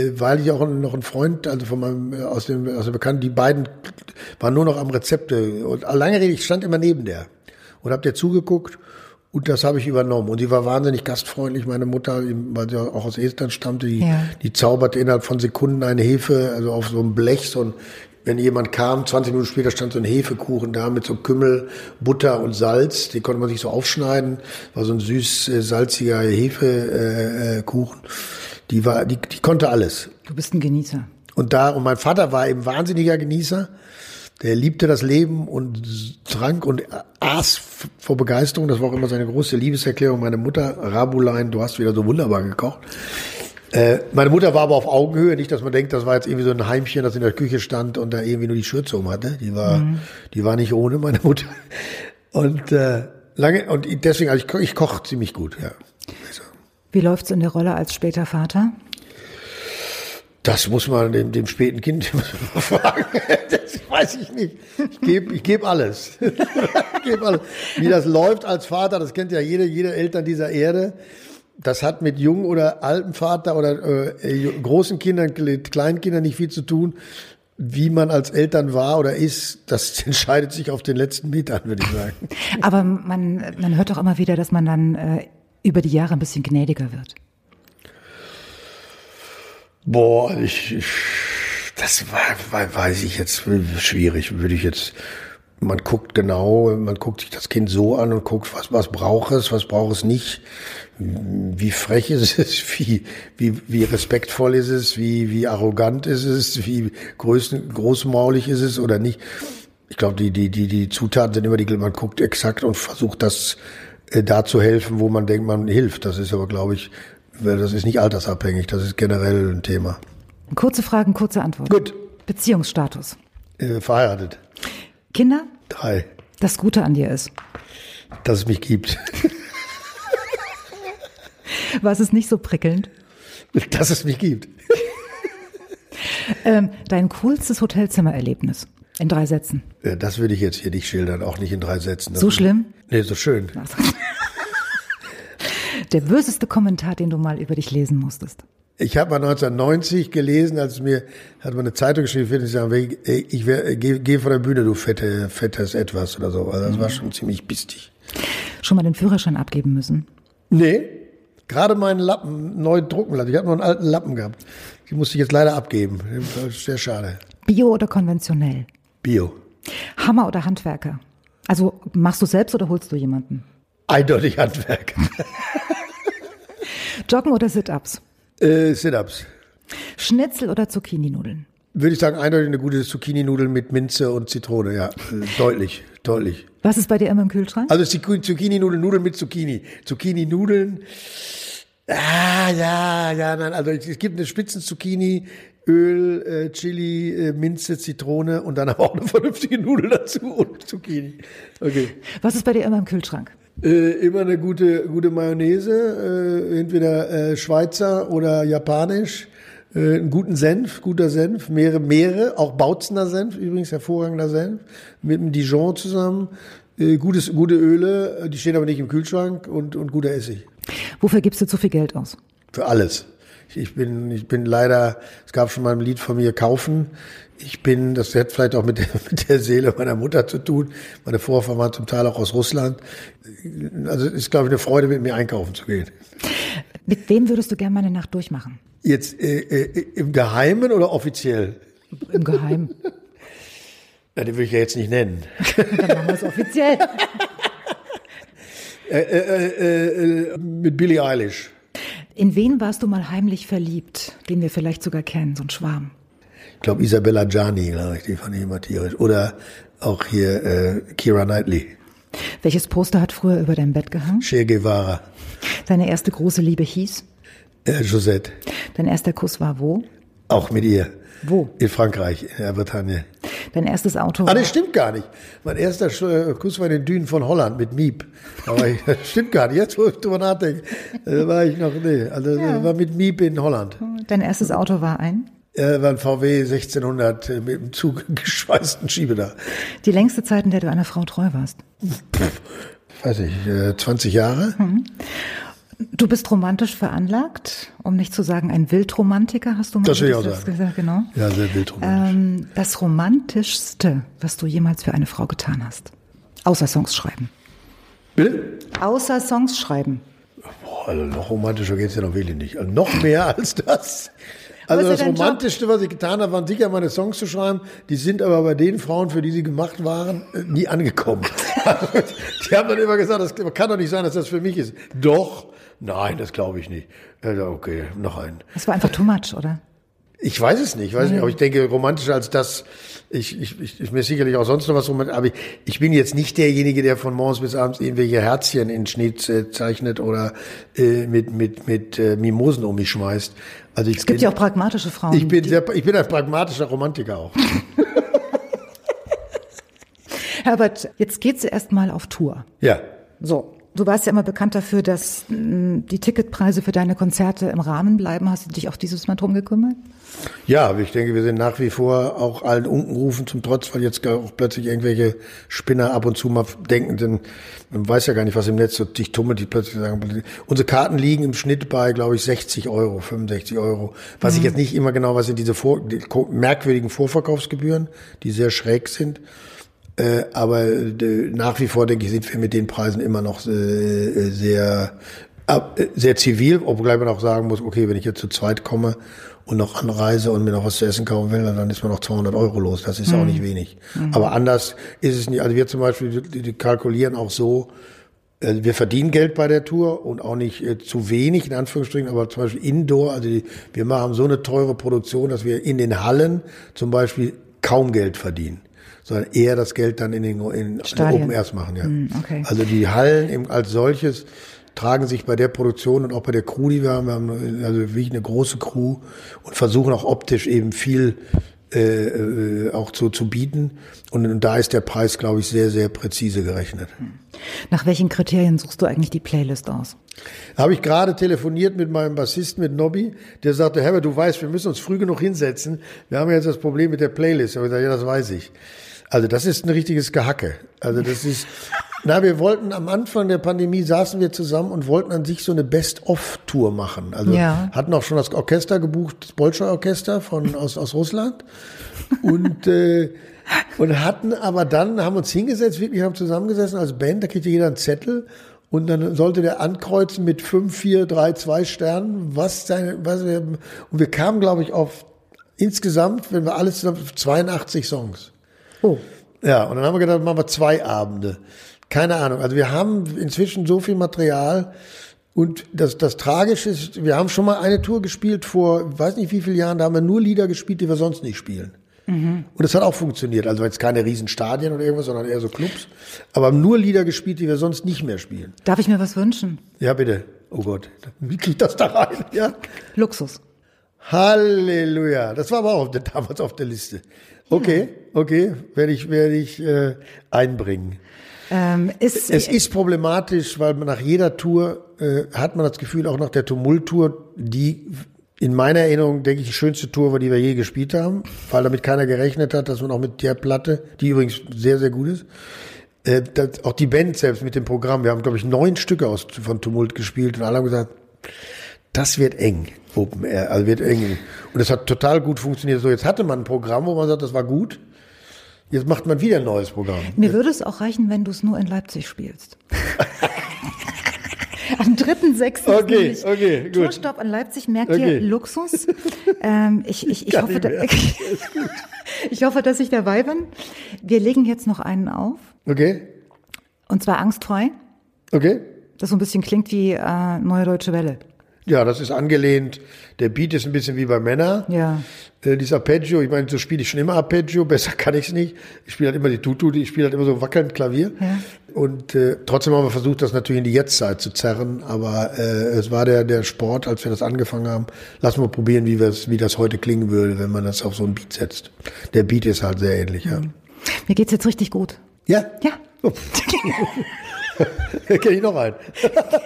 äh, weil ich auch noch ein Freund, also von meinem, äh, aus dem, aus dem Bekannten, die beiden waren nur noch am Rezepte. Und lange Rede, ich stand immer neben der und hab der zugeguckt und das habe ich übernommen. Und sie war wahnsinnig gastfreundlich, meine Mutter, weil sie auch aus Estland stammte, die, Ja. die zauberte innerhalb von Sekunden eine Hefe, also auf so einem Blech, so ein, wenn jemand kam, 20 Minuten später stand so ein Hefekuchen da mit so Kümmel, Butter und Salz, die konnte man sich so aufschneiden, war so ein süß äh, salziger Hefekuchen. Äh, äh, die war, die, die konnte alles. Du bist ein Genießer. Und da, und mein Vater war eben wahnsinniger Genießer. Der liebte das Leben und trank und aß vor Begeisterung. Das war auch immer seine große Liebeserklärung. Meine Mutter, Rabulein, du hast wieder so wunderbar gekocht. Äh, meine Mutter war aber auf Augenhöhe, nicht, dass man denkt, das war jetzt irgendwie so ein Heimchen, das in der Küche stand und da irgendwie nur die Schürze um hatte. Die war, die war nicht ohne, meine Mutter. Und äh, lange, und deswegen, also ich, ko- ich koche ziemlich gut, ja. Also, Wie läuft's in der Rolle als später Vater? Das muss man dem, dem späten Kind (laughs) fragen. Das weiß ich nicht. Ich gebe ich geb alles. (laughs) ich geb alles. Wie das läuft als Vater, das kennt ja jede, jede Eltern dieser Erde. Das hat mit jungen oder alten Vater oder äh, großen Kindern, kleinen Kindern nicht viel zu tun. Wie man als Eltern war oder ist, das (laughs) entscheidet sich auf den letzten Metern, würde ich sagen. (laughs) Aber man, man hört doch immer wieder, dass man dann äh, über die Jahre ein bisschen gnädiger wird. Boah, ich, ich das war, war, weiß ich jetzt schwierig, würde ich jetzt. Man guckt genau, man guckt sich das Kind so an und guckt, was, was braucht es, was braucht es nicht, wie frech ist es, wie, wie, wie respektvoll ist es, wie, wie arrogant ist es, wie groß, großmaulig ist es oder nicht. Ich glaube, die, die, die, die Zutaten sind immer die, man guckt exakt und versucht das äh, da zu helfen, wo man denkt, man hilft. Das ist aber, glaube ich, das ist nicht altersabhängig, das ist generell ein Thema. Kurze Fragen, kurze Antwort. Gut, Beziehungsstatus. äh, verheiratet. Kinder? Drei, Das Gute an dir ist. dass es mich gibt. (laughs) Was ist nicht so prickelnd? dass es mich gibt. Ähm, dein coolstes Hotelzimmererlebnis. In drei Sätzen. Äh, Das würde ich jetzt hier nicht schildern, auch nicht in drei Sätzen. Das So schlimm? Nee, so schön. Der böseste Kommentar, den du mal über dich lesen musstest. Ich habe mal 1990 gelesen, als mir hat man eine Zeitung geschrieben, ich sage, ich wär- äh, geh, geh von der Bühne, du fette, fettes Etwas oder so. Also das war schon ziemlich bistig. Schon mal den Führerschein abgeben müssen. Nee, gerade meinen Lappen neu drucken lassen. Ich habe noch einen alten Lappen gehabt. Die musste ich jetzt leider abgeben. Das ist sehr schade. Bio oder konventionell? Bio. Hammer oder Handwerker? Also machst du selbst oder holst du jemanden? Eindeutig Handwerk. (laughs) Joggen oder Sit-Ups? äh, Sit-Ups. Schnitzel oder Zucchini-Nudeln? Würde ich sagen, eindeutig eine gute Zucchini-Nudel mit Minze und Zitrone, ja. Deutlich, deutlich. Was ist bei dir immer im Kühlschrank? Also Zucchini-Nudeln, Nudeln mit Zucchini. Zucchini-Nudeln. Ah, ja, ja, nein, also es gibt eine Spitzen-Zucchini, Öl, äh, Chili, äh, Minze, Zitrone und dann aber (laughs) auch eine vernünftige Nudel dazu und Zucchini. Okay. Was ist bei dir immer im Kühlschrank? Äh, immer eine gute, gute Mayonnaise, äh, entweder äh, Schweizer oder japanisch. Äh, einen guten Senf, guter Senf, mehrere, mehrere, auch Bautzener Senf, übrigens hervorragender Senf, mit einem Dijon zusammen. Äh, gutes, gute Öle, äh, die stehen aber nicht im Kühlschrank und, und guter Essig. Wofür gibst du zu viel Geld aus? Für alles. Ich, ich bin, ich bin leider, es gab schon mal ein Lied von mir, Kaufen. Ich bin, das hat vielleicht auch mit der, (laughs) mit der Seele meiner Mutter zu tun. Meine Vorfahren waren zum Teil auch aus Russland. Also es ist, glaube ich, eine Freude, mit mir einkaufen zu gehen. Mit wem würdest du gerne mal eine Nacht durchmachen? Jetzt äh, äh, im Geheimen oder offiziell? Im Geheimen. (laughs) Ja, den will ich ja jetzt nicht nennen. (laughs) Dann machen wir es offiziell. (laughs) äh, äh, äh, mit Billie Eilish. In wen warst du mal heimlich verliebt, den wir vielleicht sogar kennen, so ein Schwarm? Ich glaube Isabella Gianni, glaube ich, die fand ich immer tierisch. Oder auch hier äh, Kira Knightley. Welches Poster hat früher über dein Bett gehangen? Che Guevara. Deine erste große Liebe hieß? Äh, Josette. Dein erster Kuss war wo? Auch mit ihr. Wo? In Frankreich, in der Bretagne. Dein erstes Auto Ah, das stimmt gar nicht. Mein erster Sch- Kuss war in den Dünen von Holland mit Miep. Aber ich, (laughs) das stimmt gar nicht. Jetzt, wo ich drüber nachdenke, äh, war ich noch, nee, also das war mit Miep in Holland. Dein erstes Auto war ein? Er war ein VW 1600 äh, mit einem zugeschweißten (laughs) Schiebedach. Die längste Zeit, in der du einer Frau treu warst. Weiß ich, äh, 20 Jahre? Du bist romantisch veranlagt, um nicht zu sagen ein Wildromantiker, hast du mal Das will ich auch das sagen. gesagt, genau. Ja, sehr wildromantisch. Ähm, das romantischste, was du jemals für eine Frau getan hast. Außer Songs schreiben. Bitte? Außer Songs schreiben. Boah, also noch romantischer geht's ja noch wirklich nicht. Also noch mehr (laughs) als das. Also das? Romantischste, was ich getan habe, waren sicher meine Songs zu schreiben. Die sind aber bei den Frauen, für die sie gemacht waren, äh, nie angekommen. (laughs) die haben dann immer gesagt, das kann doch nicht sein, dass das für mich ist. Doch. Nein, das glaube ich nicht. Also okay, noch einen. Das war einfach too much, oder? Ich weiß es nicht, ich weiß nicht, aber ich denke, romantischer als das, ich, ich, ich, ich mir sicherlich auch sonst noch was romantisch, aber ich, ich bin jetzt nicht derjenige, der von morgens bis abends irgendwelche Herzchen in Schnee äh, zeichnet oder äh, mit, mit, mit äh, Mimosen um mich schmeißt. Also ich Es gibt bin, ja auch pragmatische Frauen. ich bin sehr, ich bin ein pragmatischer Romantiker auch. (laughs) Herbert, jetzt geht's erst mal auf Tour. Ja. So. Du warst ja immer bekannt dafür, dass mh, die Ticketpreise für deine Konzerte im Rahmen bleiben. Hast du dich auch dieses Mal drum gekümmert? Ja, aber ich denke, wir sind nach wie vor auch allen Unkenrufen zum Trotz, weil jetzt auch plötzlich irgendwelche Spinner ab und zu mal denken, denn man weiß ja gar nicht, was im Netz so sich tummelt, die plötzlich sagen, unsere Karten liegen im Schnitt bei, glaube ich, 60 Euro, 65 Euro. Was ich jetzt nicht immer genau, was sind diese vor, die merkwürdigen Vorverkaufsgebühren, die sehr schräg sind. Äh, aber äh, nach wie vor, denke ich, sind wir mit den Preisen immer noch äh, sehr, äh, sehr zivil, obgleich man auch sagen muss, okay, wenn ich jetzt zu zweit komme und noch anreise und mir noch was zu essen kaufen will, dann ist man noch 200 Euro los. Das ist auch nicht wenig. Aber anders ist es nicht. Also wir zum Beispiel, die, kalkulieren auch so, wir verdienen Geld bei der Tour und auch nicht äh, zu wenig, in Anführungsstrichen, aber zum Beispiel Indoor, also die, wir machen so eine teure Produktion, dass wir in den Hallen zum Beispiel kaum Geld verdienen, sondern eher das Geld dann in den in, in Stadien. Open Airs machen. Ja. Hm, okay. Also die Hallen im, als solches tragen sich bei der Produktion und auch bei der Crew, die wir haben, wir haben also wirklich eine große Crew und versuchen auch optisch eben viel äh, äh, auch zu, zu bieten. Und, und da ist der Preis, glaube ich, sehr, sehr präzise gerechnet. Nach welchen Kriterien suchst du eigentlich die Playlist aus? Habe ich gerade telefoniert mit meinem Bassisten, mit Nobby, der sagte, Herbert, du weißt, wir müssen uns früh genug hinsetzen. Wir haben jetzt das Problem mit der Playlist. Aber ich gesagt, ja, das weiß ich. Also das ist ein richtiges Gehacke. Also das ist, na, wir wollten am Anfang der Pandemie saßen wir zusammen und wollten an sich so eine Best-of-Tour machen. Also Ja. hatten auch schon das Orchester gebucht, das Bolschoi-Orchester von aus, aus Russland und äh, und hatten aber dann haben uns hingesetzt, wirklich haben zusammengesessen als Band. Da kriegte jeder einen Zettel und dann sollte der ankreuzen mit 5, 4, 3, 2 Sternen, was seine, was wir, und wir kamen, glaube ich, auf insgesamt, wenn wir alles zusammen, 82 Songs. Oh, Ja, und dann haben wir gedacht, machen wir zwei Abende. Keine Ahnung. Also wir haben inzwischen so viel Material, Und das, das Tragische ist, wir haben schon mal eine Tour gespielt vor, weiß nicht wie vielen Jahren, da haben wir nur Lieder gespielt, die wir sonst nicht spielen. Und das hat auch funktioniert. Also jetzt keine riesen Stadien oder irgendwas, sondern eher so Clubs. Aber haben nur Lieder gespielt, die wir sonst nicht mehr spielen. Darf ich mir was wünschen? Ja, bitte. Oh Gott, wie kriegt das da rein? Ja. Luxus. Halleluja. Das war aber auch damals auf der Liste. Okay, okay, werde ich, werde ich äh, einbringen. Ähm, ist, Es ist problematisch, weil man nach jeder Tour äh, hat man das Gefühl, auch nach der Tumult-Tour, die in meiner Erinnerung, denke ich, die schönste Tour war, die wir je gespielt haben, weil damit keiner gerechnet hat, dass man auch mit der Platte, die übrigens sehr, sehr gut ist, äh, das, auch die Band selbst mit dem Programm, wir haben, glaube ich, neun Stücke aus, von Tumult gespielt und alle haben gesagt, das wird eng, Open Air, also wird eng. Und es hat total gut funktioniert. So, jetzt hatte man ein Programm, wo man sagt, das war gut. Jetzt macht man wieder ein neues Programm. Mir würde es auch reichen, wenn du es nur in Leipzig spielst. (laughs) Am 3.6. Okay, okay, gut. Tourstopp an Leipzig, merkt Okay. ihr, Luxus. ähm, ich, ich, ich, hoffe, da, (laughs) (laughs) ich hoffe, dass ich dabei bin. Wir legen jetzt noch einen auf. Okay, Und zwar angstfrei. okay. Das so ein bisschen klingt wie äh, Neue Deutsche Welle. Ja, das ist angelehnt. Der Beat ist ein bisschen wie bei Männer. Ja. Äh, dieses Arpeggio, ich meine, so spiele ich schon immer Arpeggio, (laughs) besser kann ich es nicht. Ich spiele halt immer die Tutu, ich spiele halt immer so wackelnd Klavier. Ja. Und äh, trotzdem haben wir versucht, das natürlich in die Jetztzeit zu zerren. Aber äh, es war der, der Sport, als wir das angefangen haben. Lassen wir probieren, wie, wie das heute klingen würde, wenn man das auf so einen Beat setzt. Der Beat ist halt sehr ähnlich, ja. Mir geht's jetzt richtig gut. Ja? Ja. (laughs) (laughs) Kenne ich noch einen.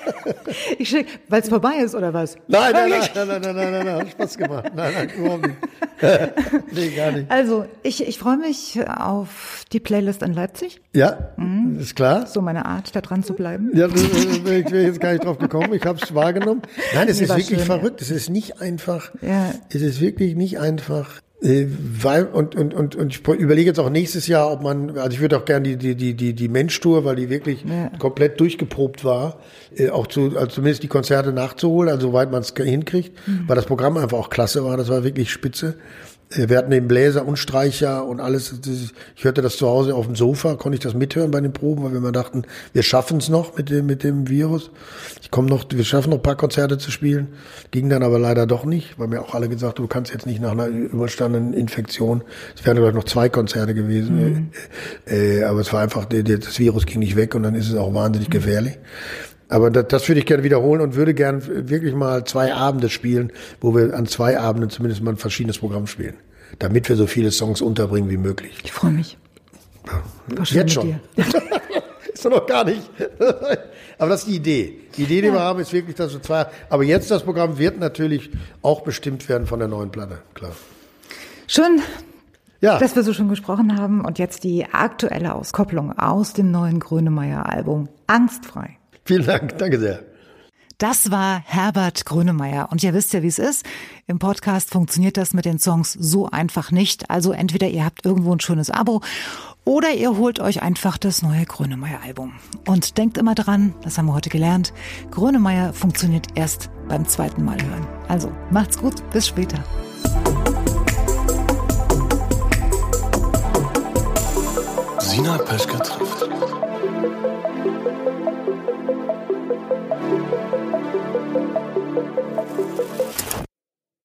(laughs) ich schick, weil es vorbei ist oder was? Nein, nein, nein, nein, nein, nein, nein, nein, hat Spaß gemacht. Nein, nein, überhaupt nicht. (laughs) nee, gar nicht. Also, ich, ich freue mich auf die Playlist in Leipzig. Ja, mhm. ist klar. So meine Art, da dran zu bleiben. Ja, ich wäre jetzt gar nicht drauf gekommen. Ich habe es wahrgenommen. Nein, es nee, ist wirklich schön, verrückt. Ja. Es ist nicht einfach. Ja. Es ist wirklich nicht einfach, äh, Weil, und, und, und, und ich überlege jetzt auch nächstes Jahr, ob man, also ich würde auch gerne die, die, die, die, die Mensch-Tour, weil die wirklich Ja. komplett durchgeprobt war, äh, auch zu, also zumindest die Konzerte nachzuholen, also soweit man es hinkriegt, weil das Programm einfach auch klasse war, das war wirklich spitze. Äh, Wir hatten eben Bläser und Streicher und alles. Ich hörte das zu Hause auf dem Sofa, konnte ich das mithören bei den Proben, weil wir immer dachten, wir schaffen es noch mit dem, mit dem Virus. Ich komme noch, wir schaffen noch ein paar Konzerte zu spielen. Ging dann aber leider doch nicht, weil mir auch alle gesagt haben, du kannst jetzt nicht nach einer überstandenen Infektion. Es wären, ich, noch zwei Konzerte gewesen. Äh, aber es war einfach, das Virus ging nicht weg und dann ist es auch wahnsinnig gefährlich. Aber das, das würde ich gerne wiederholen und würde gern wirklich mal zwei Abende spielen, wo wir an zwei Abenden zumindest mal ein verschiedenes Programm spielen. Damit wir so viele Songs unterbringen wie möglich. Ich freue mich. Schön Jetzt schon. (laughs) dir. ist doch noch gar nicht. (laughs) Aber das ist die Idee. Die Idee, die wir haben, ist wirklich, dass wir zwei. Aber jetzt das Programm wird natürlich auch bestimmt werden von der neuen Platte. Klar. Schön, Ja. dass wir so schon gesprochen haben. Und jetzt die aktuelle Auskopplung aus dem neuen Grönemeyer-Album Angstfrei. Vielen Dank. Danke sehr. Das war Herbert Grönemeyer. Und ihr wisst ja, wie es ist. Im Podcast funktioniert das mit den Songs so einfach nicht. Also entweder ihr habt irgendwo ein schönes Abo oder ihr holt euch einfach das neue Grönemeyer-Album. Und denkt immer dran, das haben wir heute gelernt, Grönemeyer funktioniert erst beim zweiten Mal hören. Also macht's gut, bis später. Sina Peschke trifft.